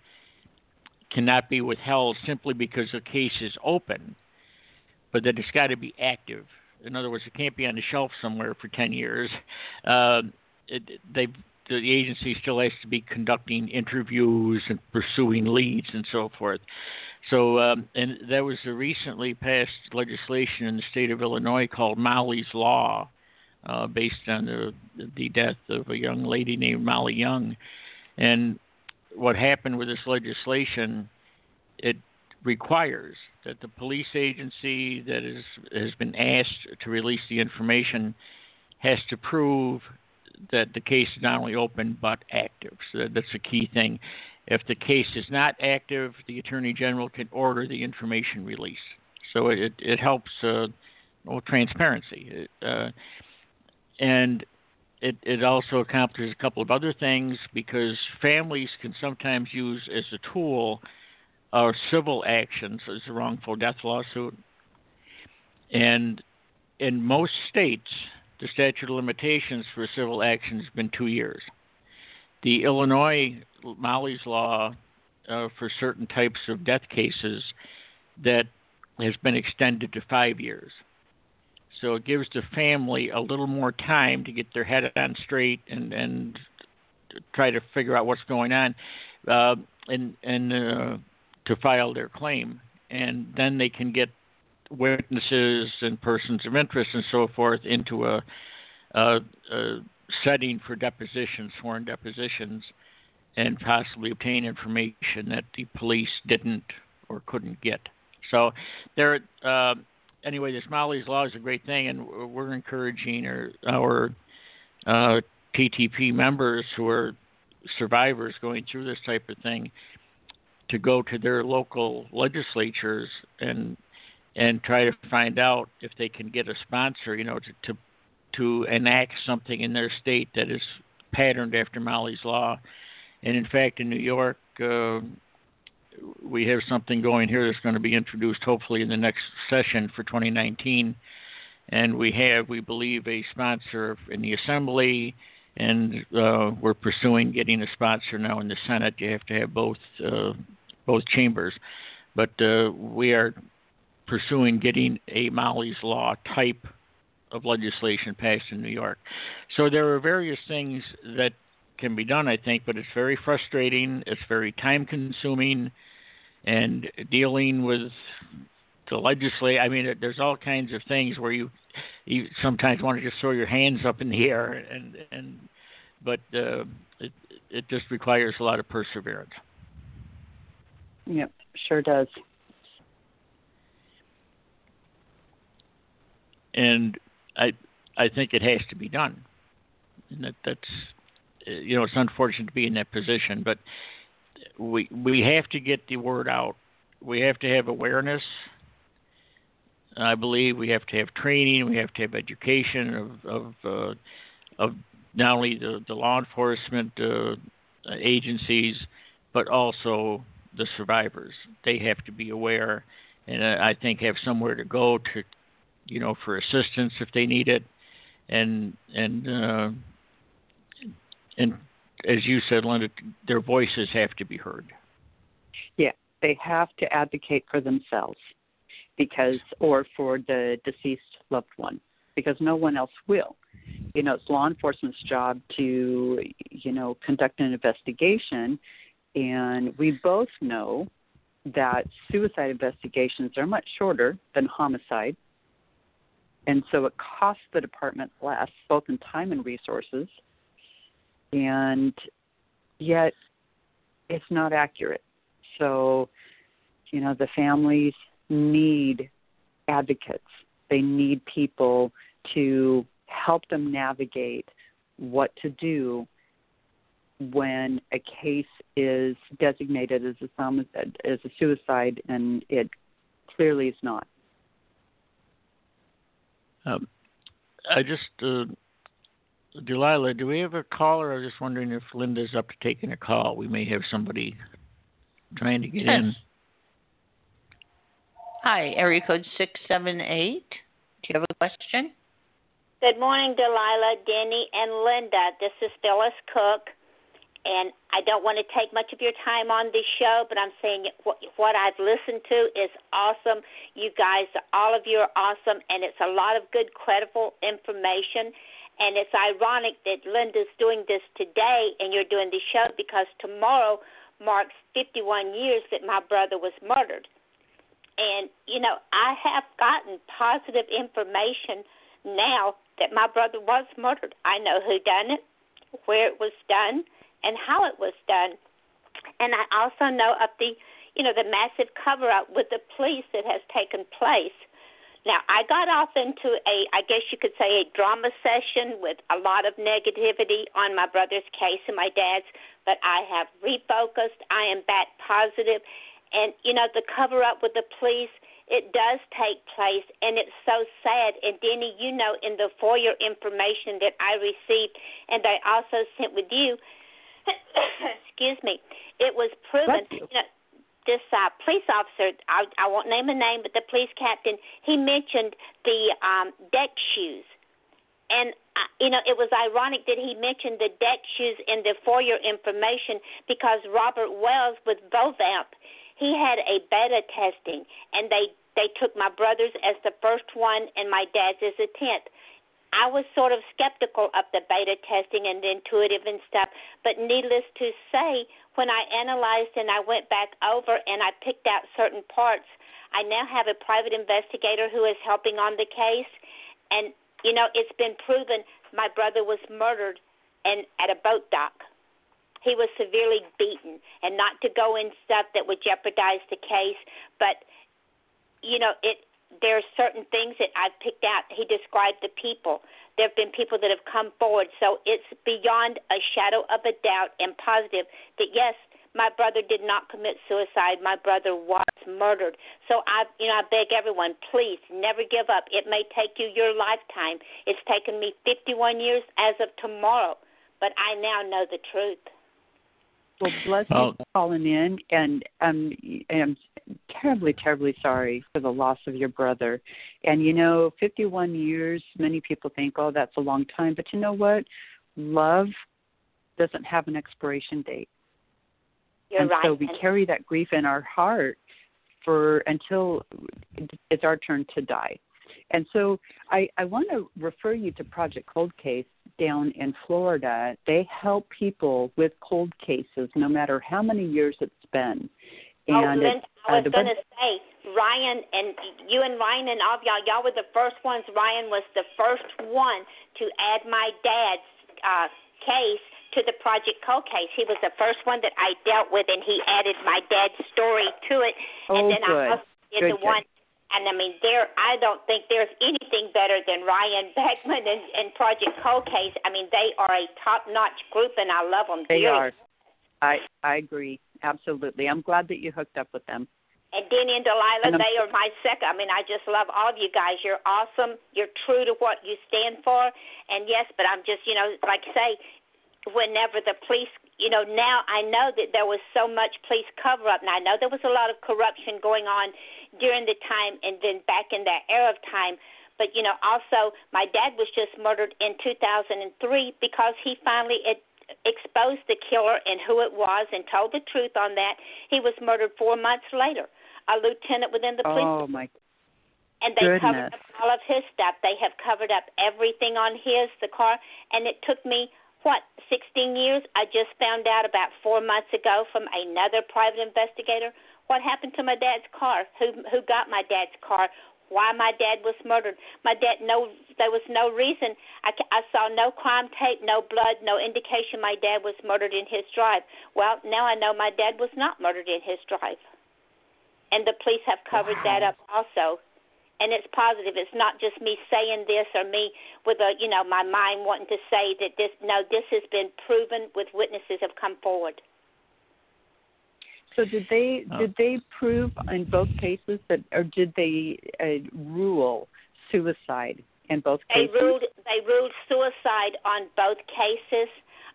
cannot be withheld simply because the case is open, but that it's got to be active. In other words, it can't be on the shelf somewhere for 10 years. Uh, it, they've the agency still has to be conducting interviews and pursuing leads and so forth. So, um, and there was a recently passed legislation in the state of Illinois called Molly's Law, uh, based on the the death of a young lady named Molly Young. And what happened with this legislation, it requires that the police agency that is has been asked to release the information has to prove that the case is not only open but active. So that's a key thing. If the case is not active, the attorney general can order the information release. So it it helps uh, well, transparency, uh, and it it also accomplishes a couple of other things because families can sometimes use as a tool our civil actions as a wrongful death lawsuit, and in most states the statute of limitations for civil action has been two years. The Illinois Molly's Law uh, for certain types of death cases that has been extended to five years. So it gives the family a little more time to get their head on straight and and try to figure out what's going on, uh, and and uh, to file their claim, and then they can get witnesses and persons of interest and so forth into a, a, a setting for depositions, sworn depositions, and possibly obtain information that the police didn't or couldn't get. So there, uh, anyway, this Molly's Law is a great thing, and we're encouraging our, our uh, TTP members who are survivors going through this type of thing to go to their local legislatures and and try to find out if they can get a sponsor, you know, to to, to enact something in their state that is patterned after Molly's Law. And in fact, in New York, uh, we have something going here that's going to be introduced hopefully in the next session for 2019. And we have, we believe, a sponsor in the Assembly, and uh, we're pursuing getting a sponsor now in the Senate. You have to have both uh, both chambers, but uh, we are pursuing getting a Molly's Law type of legislation passed in New York. So there are various things that can be done, I think, but it's very frustrating. It's very time consuming, and dealing with the legislature. I mean, there's all kinds of things where you you sometimes want to just throw your hands up in the air, and and but uh, it it just requires a lot of perseverance. Yep, sure does. and I I think it has to be done. And that that's you know it's unfortunate to be in that position, but we we have to get the word out. We have to have awareness. I believe we have to have training. We have to have education of of uh, of not only the, the law enforcement uh, agencies, but also the survivors. They have to be aware, and uh, I think have somewhere to go to you know, for assistance if they need it, and and uh, and as you said, Lynda, their voices have to be heard. Yeah, they have to advocate for themselves because, or for the deceased loved one, because no one else will. You know, it's law enforcement's job to, you know, conduct an investigation, and we both know that suicide investigations are much shorter than homicide and so it costs the department less, both in time and resources. And yet it's not accurate. So, you know, the families need advocates. They need people to help them navigate what to do when a case is designated as a, as a suicide and it clearly is not. Um, I just, uh, Delilah, do we have a caller? I was just wondering if Lynda's up to taking a call. We may have somebody trying to get yes. in. Hi, area code 678. Do you have a question? Good morning, Delilah, Denny, and Lynda. This is Phyllis Cook and I don't want to take much of your time on this show, but I'm saying what, I've listened to is awesome. You guys, all of you are awesome, and it's a lot of good, credible information. And it's ironic that Lynda's doing this today and you're doing the show because tomorrow marks 51 years that my brother was murdered. And, you know, I have gotten positive information now that my brother was murdered. I know who done it, where it was done, and how it was done. And I also know of the, you know, the massive cover up with the police that has taken place. Now, I got off into a, I guess you could say, a drama session with a lot of negativity on my brother's case and my dad's, but I have refocused. I am back positive. And, you know, the cover up with the police, it does take place, and it's so sad. And, Denny, you know, in the FOIA information that I received and I also sent with you, *coughs* excuse me, it was proven. You know, this uh, police officer, I, I won't name a name, but the police captain, he mentioned the um, deck shoes. And, uh, you know, it was ironic that he mentioned the deck shoes in the FOIA information because Robert Wells with Bovamp, he had a beta testing, and they they took my brother's as the first one and my dad's as the tenth. I was sort of skeptical of the beta testing and the intuitive and stuff, but needless to say, when I analyzed and I went back over and I picked out certain parts, I now have a private investigator who is helping on the case, and you know it's been proven my brother was murdered and at a boat dock. He was severely beaten, and not to go in stuff that would jeopardize the case, but you know it there are certain things that I've picked out. He described the people. There have been people that have come forward. So it's beyond a shadow of a doubt and positive that yes, my brother did not commit suicide. My brother was murdered. So I, you know, I beg everyone, please never give up. It may take you your lifetime. It's taken me 51 years as of tomorrow, but I now know the truth. Well, bless you for calling in, and um, I'm terribly, terribly sorry for the loss of your brother. And you know, 51 years, many people think, oh, that's a long time. But you know what? Love doesn't have an expiration date. You're and right. so we carry that grief in our heart for until it's our turn to die. And so I, I want to refer you to Project Cold Case down in Florida. They help people with cold cases no matter how many years it's been. Oh, And Lynda, it, I uh, was the going to say, Ryan and you and Ryan and all of y'all, y'all were the first ones. Ryan was the first one to add my dad's uh, case to the Project Cold case. He was the first one that I dealt with, and he added my dad's story to it. and Oh, then good. I also did Good, the good. one. And I mean, there. I don't think there's anything better than Ryan *laughs* Backmann and, and Project Cold Case. I mean, they are a top-notch group, and I love them. they dearly. are. I I agree absolutely. I'm glad that you hooked up with them. And Denny and Delilah, And they are my second. I mean, I just love all of you guys. You're awesome. You're true to what you stand for. And yes, but I'm just, you know, like I say, whenever the police, you know, now I know that there was so much police cover up. Now I know there was a lot of corruption going on during the time and then back in that era of time. But you know, also my dad was just murdered in 2003 because he finally it, exposed the killer and who it was and told the truth on that. He was murdered four months later. A lieutenant within the police Oh my and they covered up all of his stuff. They have covered up everything on his, the car, and it took me what 16 years. I just found out about four months ago from another private investigator what happened to my dad's car. Who who got my dad's car? Why my dad was murdered? My dad no, there was no reason. I ca- I saw no crime tape, no blood, no indication my dad was murdered in his drive. Well, now I know my dad was not murdered in his drive, and the police have covered that up also and it's positive. It's not just me saying this or me with a you know my mind wanting to say that this. No, this has been proven with witnesses have come forward. So did they Oh. did they prove in both cases that, or did they uh, rule suicide in both cases? They ruled they ruled suicide on both cases,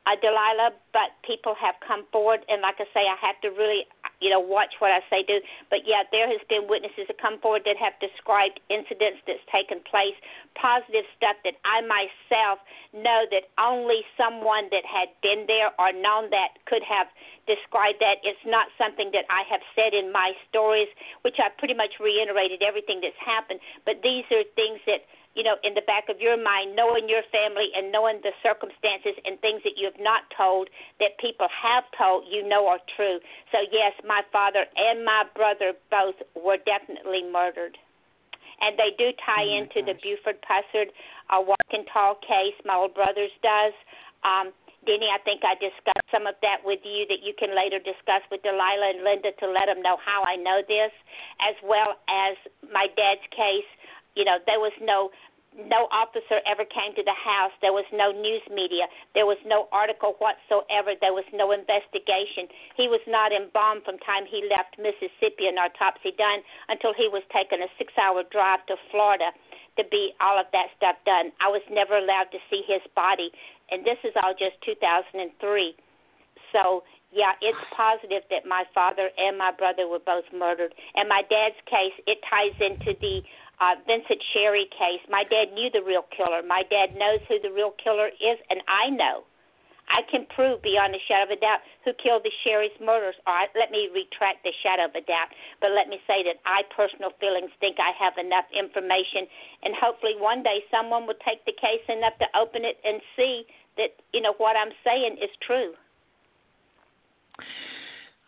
uh, Delilah. But people have come forward, and like I say, I have to really you know watch what I say do. But yeah, there has been witnesses that come forward that have described incidents that's taken place, positive stuff that I myself know that only someone that had been there or known that could have described that. It's not something that I have said in my stories, which I pretty much reiterated everything that's happened. But these are things that you know, in the back of your mind, knowing your family and knowing the circumstances and things that you have not told that people have told you know are true. So, yes, my father and my brother both were definitely murdered. And they do tie oh into gosh. the Buford Pusser uh, walking tall case. My old brother's does. Um, Denny, I think I discussed some of that with you that you can later discuss with Delilah and Lynda to let them know how I know this, as well as my dad's case you know, there was no no officer ever came to the house. There was no news media. There was no article whatsoever. There was no investigation. He was not embalmed from time he left Mississippi and autopsy done until he was taken a six-hour drive to Florida to be all of that stuff done. I was never allowed to see his body, and this is all just 2003. So yeah, it's positive that my father and my brother were both murdered. And my dad's case, it ties into the uh, Vincent Sherry case. My dad knew the real killer. My dad knows who the real killer is, and I know. I can prove beyond a shadow of a doubt who killed the Sherry's murders. Right, let me retract the shadow of a doubt, but let me say that I, personal feelings, think I have enough information, and hopefully one day someone will take the case enough to open it and see that you know what I'm saying is true.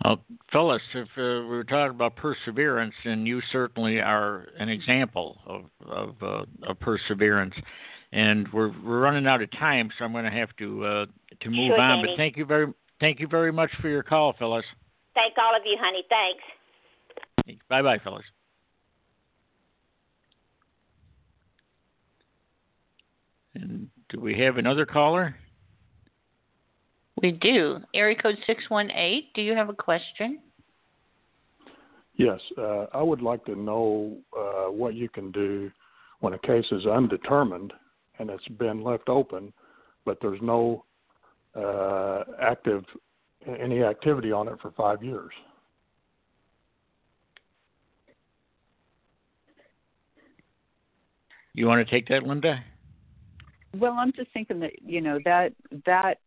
Well, Phyllis, if uh, we were talking about perseverance, and you certainly are an example of of, uh, of perseverance. And we're we're running out of time, so I'm going to have to uh, to move sure, on. Danny. But thank you very thank you very much for your call, Phyllis. Thank all of you, honey. Thanks. Bye, bye, Phyllis. And do we have another caller? We do. Area code 618, do you have a question? Yes, uh, I would like to know uh, what you can do when a case is undetermined and it's been left open, but there's no uh, active any activity on it for five years. You want to take that, Lynda? Well, I'm just thinking that you know that that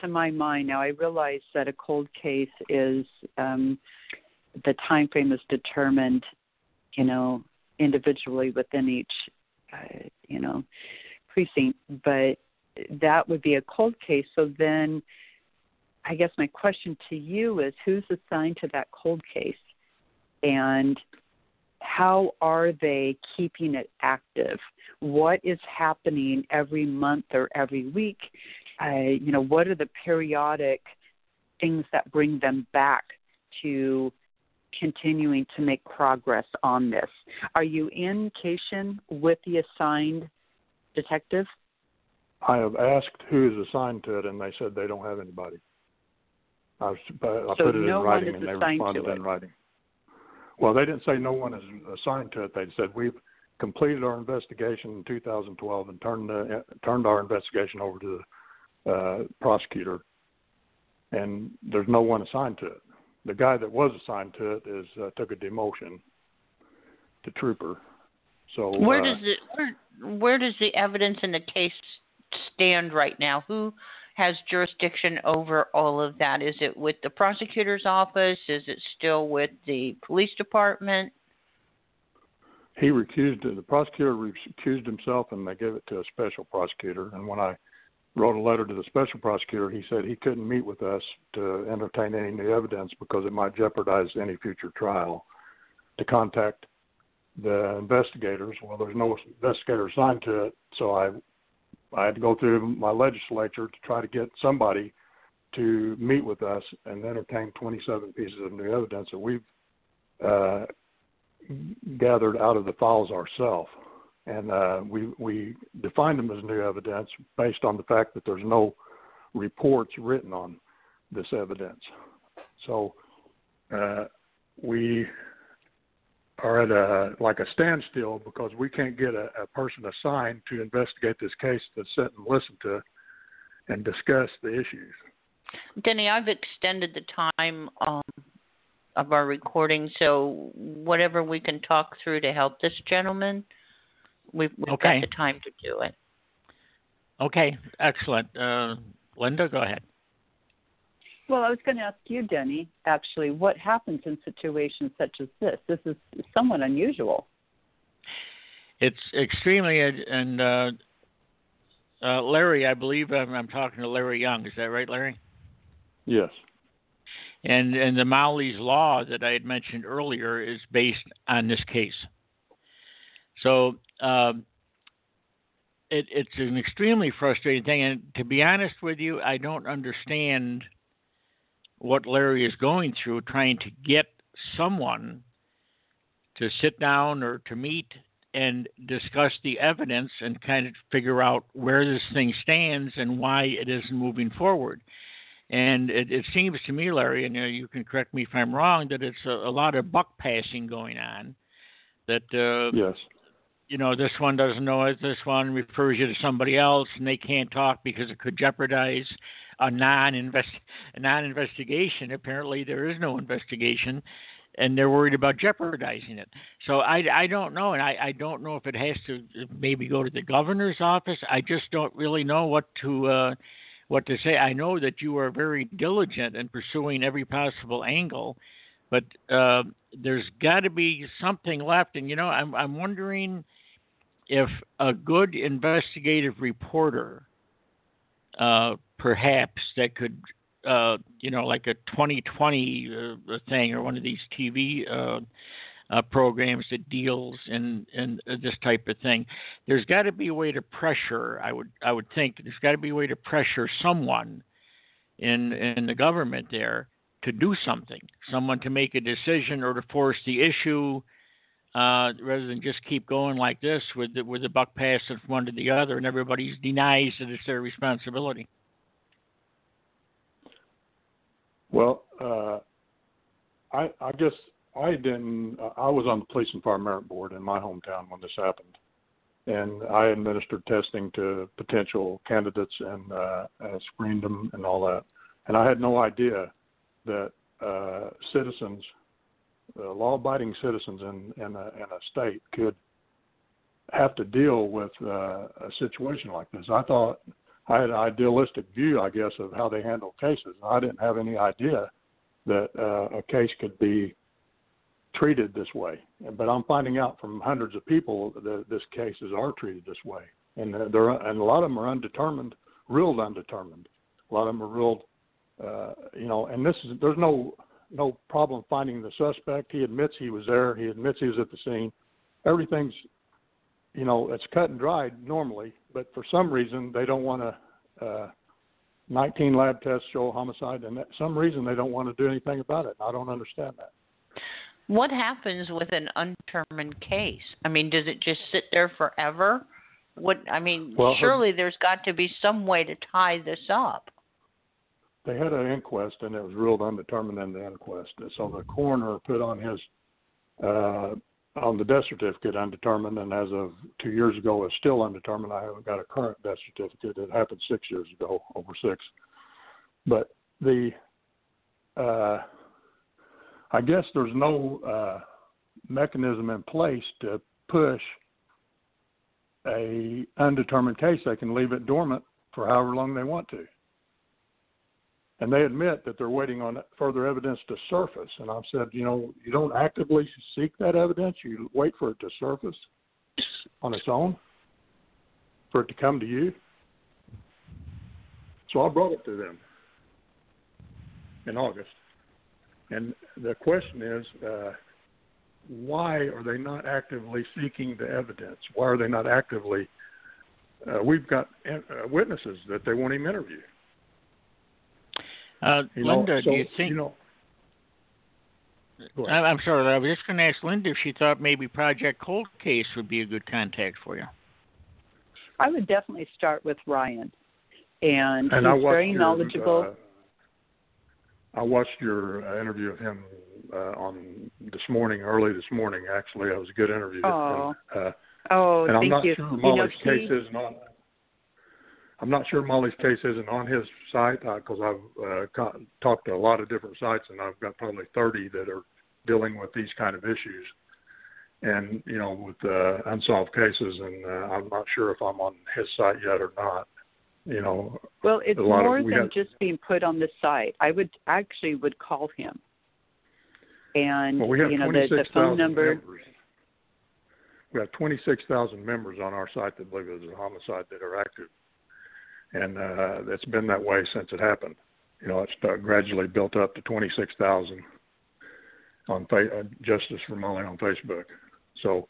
to my mind now. I realize that a cold case is um, the time frame is determined, you know, individually within each, uh, you know, precinct. But that would be a cold case. So then, I guess my question to you is, who's assigned to that cold case, and how are they keeping it active? What is happening every month or every week uh, you know, what are the periodic things that bring them back to continuing to make progress on this? Are you in Cation with the assigned detective? I have asked who is assigned to it, and they said they don't have anybody. I, was, I so put it no in writing, and they responded in writing. Well, they didn't say no one is assigned to it. They said we've completed our investigation in 2012 and turned the, turned our investigation over to the uh, prosecutor, and there's no one assigned to it. The guy that was assigned to it is uh, took a demotion to trooper. So where uh, does it where where does the evidence in the case stand right now? Who has jurisdiction over all of that? Is it with the prosecutor's office? Is it still with the police department? He recused the prosecutor recused himself, and they gave it to a special prosecutor. And when I wrote a letter to the special prosecutor. He said he couldn't meet with us to entertain any new evidence because it might jeopardize any future trial. To contact the investigators, well, there's no investigator assigned to it, so I I had to go through my legislature to try to get somebody to meet with us and entertain 27 pieces of new evidence that we've uh, gathered out of the files ourselves and uh, we we defined them as new evidence based on the fact that there's no reports written on this evidence. So uh, we are at a like a standstill because we can't get a, a person assigned to investigate this case to sit and listen to and discuss the issues. Denny, I've extended the time um, of our recording, so whatever we can talk through to help this gentleman We've, we've okay. got the time to do it. Okay, excellent. Uh, Lynda, go ahead. Well, I was going to ask you, Denny, actually, what happens in situations such as this? This is somewhat unusual. it's extremely and uh, uh, Larry, I believe I'm, I'm, talking to Larry Young. Is that right, Larry? Yes. And and the Molly's law that I had mentioned earlier is based on this case. So um, it, it's an extremely frustrating thing. And to be honest with you, I don't understand what Larry is going through trying to get someone to sit down or to meet and discuss the evidence and kind of figure out where this thing stands and why it isn't moving forward. And it, it seems to me, Larry, and you, can correct me if I'm wrong, that it's a, a lot of buck passing going on. That uh, yes, you know, this one doesn't know it, this one refers you to somebody else, and they can't talk because it could jeopardize a non-invest a non-investigation. Apparently, there is no investigation, and they're worried about jeopardizing it. So I, I don't know, and I, I don't know if it has to maybe go to the governor's office. I just don't really know what to uh, what to say. I know that you are very diligent in pursuing every possible angle, but uh, there's got to be something left. And you know, I'm I'm wondering if a good investigative reporter, uh, perhaps that could, uh, you know, like a 2020 uh, thing or one of these TV uh, uh, programs that deals in in this type of thing, there's got to be a way to pressure. I would I would think there's got to be a way to pressure someone in in the government there to do something, someone to make a decision or to force the issue uh, rather than just keep going like this with the, with the buck passing from one to the other and everybody denies that it's their responsibility. Well, uh, I, I guess I didn't. I was on the police and fire merit board in my hometown when this happened, and I administered testing to potential candidates and uh, screened them and all that. And I had no idea that uh, citizens uh, law-abiding citizens in in a, in a state could have to deal with uh, a situation like this. I thought I had an idealistic view, I guess, of how they handle cases. I didn't have any idea that uh, a case could be treated this way. But I'm finding out from hundreds of people that this cases are treated this way, and they're and a lot of them are undetermined, ruled undetermined. A lot of them are ruled, uh, you know, and this is there's no no problem finding the suspect. He admits he was there. He admits he was at the scene. Everything's, you know, it's cut and dried normally, but for some reason they don't want to. Uh, 19 lab tests show homicide, and that, some reason they don't want to do anything about it. I don't understand that. What happens with an undetermined case? I mean, does it just sit there forever? What I mean, well, surely her, there's got to be some way to tie this up they had an inquest and it was ruled undetermined in the inquest. And so the coroner put on his uh, on the death certificate undetermined, and as of two years ago, is still undetermined. I haven't got a current death certificate. It happened six years ago, over six. But the uh, I guess there's no uh, mechanism in place to push a undetermined case. They can leave it dormant for however long they want to and they admit that they're waiting on further evidence to surface. And I've said, you know, you don't actively seek that evidence; you wait for it to surface on its own, for it to come to you. So I brought it to them in August, and the question is, uh, why are they not actively seeking the evidence? Why are they not actively? Uh, we've got uh, witnesses that they won't even interview uh, Lynda, so, do you think? You know, I'm sorry, I was just going to ask Lynda if she thought maybe Project Cold Case would be a good contact for you. I would definitely start with Ryan, and, and he's very your, knowledgeable. Uh, I watched your uh, interview of him uh, on this morning, early this morning. Actually, it was a good interview. Oh, uh, oh, and thank I'm not you. sure Molly's you know, case is not I'm not sure Molly's case isn't on his site because uh, I've uh, talked to a lot of different sites, and I've got probably 30 that are dealing with these kind of issues, and you know, with uh, unsolved cases. And uh, I'm not sure if I'm on his site yet or not. You know, well, it's more of, we than have, just being put on the site. I would actually would call him, and well, we have you know, the, the phone number. Members. we have 26,000 members on our site that believe it was a homicide that are active, and uh, it's been that way since it happened. You know, it's gradually built up to 26,000 on fa- uh, Justice for Molly on Facebook. So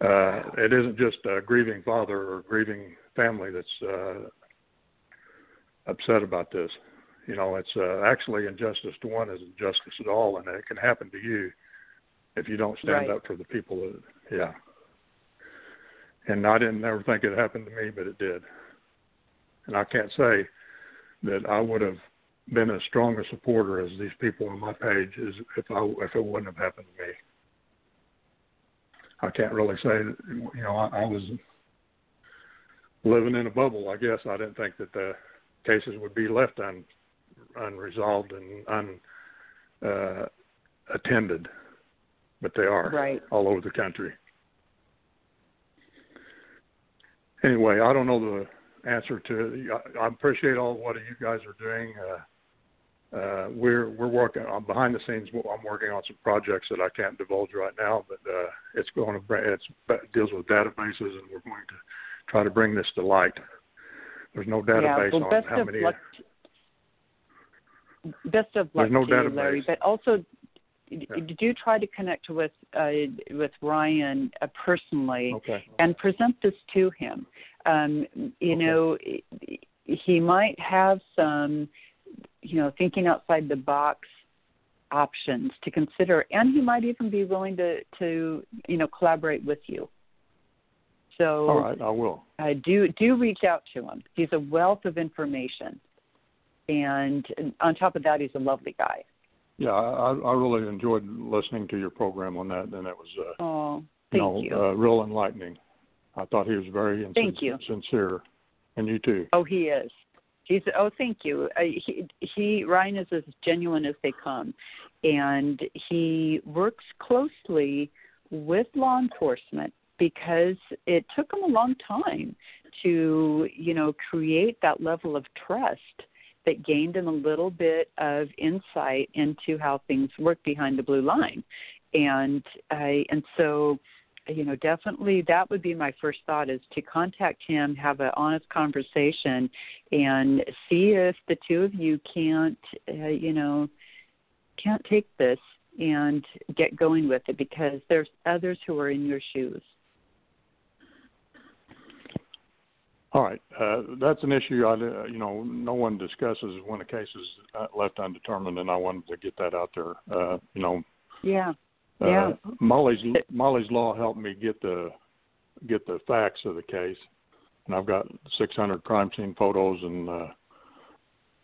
uh, it isn't just a grieving father or grieving family that's uh, upset about this. You know, it's uh, actually injustice to one is injustice at all, and it can happen to you if you don't stand right. up for the people that, yeah. And I didn't never think it happened to me, but it did. And I can't say that I would have been as strong a supporter as these people on my page as if I if it wouldn't have happened to me. I can't really say that you know I, I was living in a bubble. I guess I didn't think that the cases would be left un, unresolved and un uh, attended, but they are right. all over the country. Anyway, I don't know the answer to. I, I appreciate all what you guys are doing. Uh, uh, we're we're working on behind the scenes. I'm working on some projects that I can't divulge right now, but uh, it's going to bring, it's it deals with databases, and we're going to try to bring this to light. There's no database yeah, well, on how many. Luck, best of luck There's no to you, Larry. But also, yeah. do try to connect with uh, with Ryan uh, personally okay. and present this to him. Um, you know, he might have some you know, thinking outside the box options to consider, and he might even be willing to to you know collaborate with you. So, all right, I will. Uh, do do reach out to him. He's a wealth of information, and on top of that, he's a lovely guy. Yeah, I, I really enjoyed listening to your program on that, and that was uh, oh, you know, you. Uh, real enlightening. I thought he was very thank you. sincere, and you too. Oh, he is. He's oh, thank you. Uh, he, he Ryan is as genuine as they come, and he works closely with law enforcement because it took him a long time to you know create that level of trust that gained him a little bit of insight into how things work behind the blue line and I and so you know definitely that would be my first thought is to contact him have an honest conversation and see if the two of you can't uh, you know can't take this and get going with it because there's others who are in your shoes all right, uh, that's an issue. I, uh, you know, no one discusses when a case is uh, left undetermined, and I wanted to get that out there. Uh, you know, yeah, uh. Molly's Molly's Law helped me get the get the facts of the case, and I've got 600 crime scene photos and uh,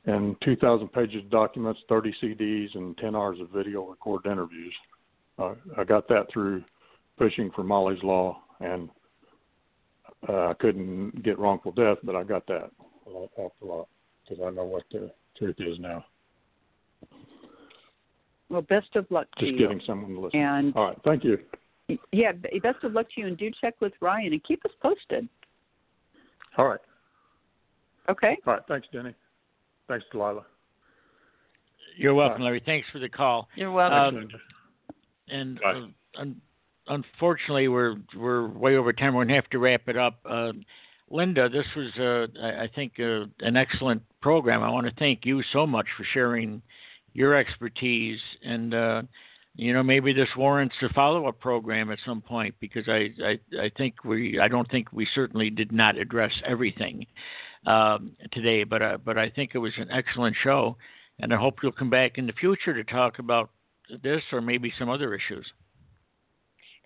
and 2,000 pages of documents, 30 CDs, and 10 hours of video recorded interviews. Uh, I got that through pushing for Molly's Law, and uh, I couldn't get wrongful death, but I got that a lot, awful lot because I know what the truth is now. Well, best of luck to Just you. Just getting someone to listen. And all right, thank you. Yeah, best of luck to you, and do check with Ryan and keep us posted. All right. Okay. All right. Thanks, Denny. Thanks, Delilah. You're welcome, Larry. Thanks for the call. You're welcome. Um, and uh, un- unfortunately, we're we're way over time. We're gonna have to wrap it up. Uh, Lynda, this was, uh, I, I think, uh, an excellent program. I want to thank you so much for sharing your expertise and uh, you know maybe this warrants a follow-up program at some point because I, I I think we I don't think we certainly did not address everything um, today but uh, but I think it was an excellent show and I hope you'll come back in the future to talk about this or maybe some other issues.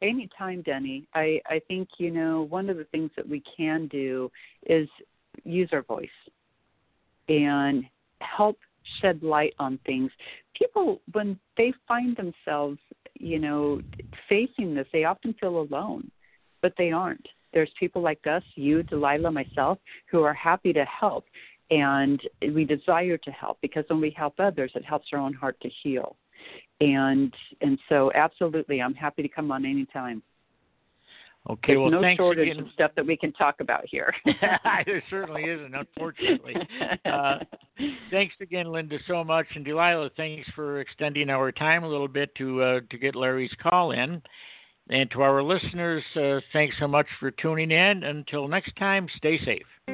Anytime, Denny. I I think you know one of the things that we can do is use our voice and help shed light on things. People, when they find themselves, you know, facing this, they often feel alone, but they aren't. There's people like us, you, Delilah, myself, who are happy to help, and we desire to help because when we help others, it helps our own heart to heal. And and so, absolutely, I'm happy to come on anytime. Okay, There's well, no thanks shortage again. of stuff that we can talk about here. *laughs* there certainly isn't, unfortunately. Uh, *laughs* thanks again, Lynda, so much, and Delilah, thanks for extending our time a little bit to uh, to get Larry's call in. And to our listeners, uh, thanks so much for tuning in. Until next time, stay safe.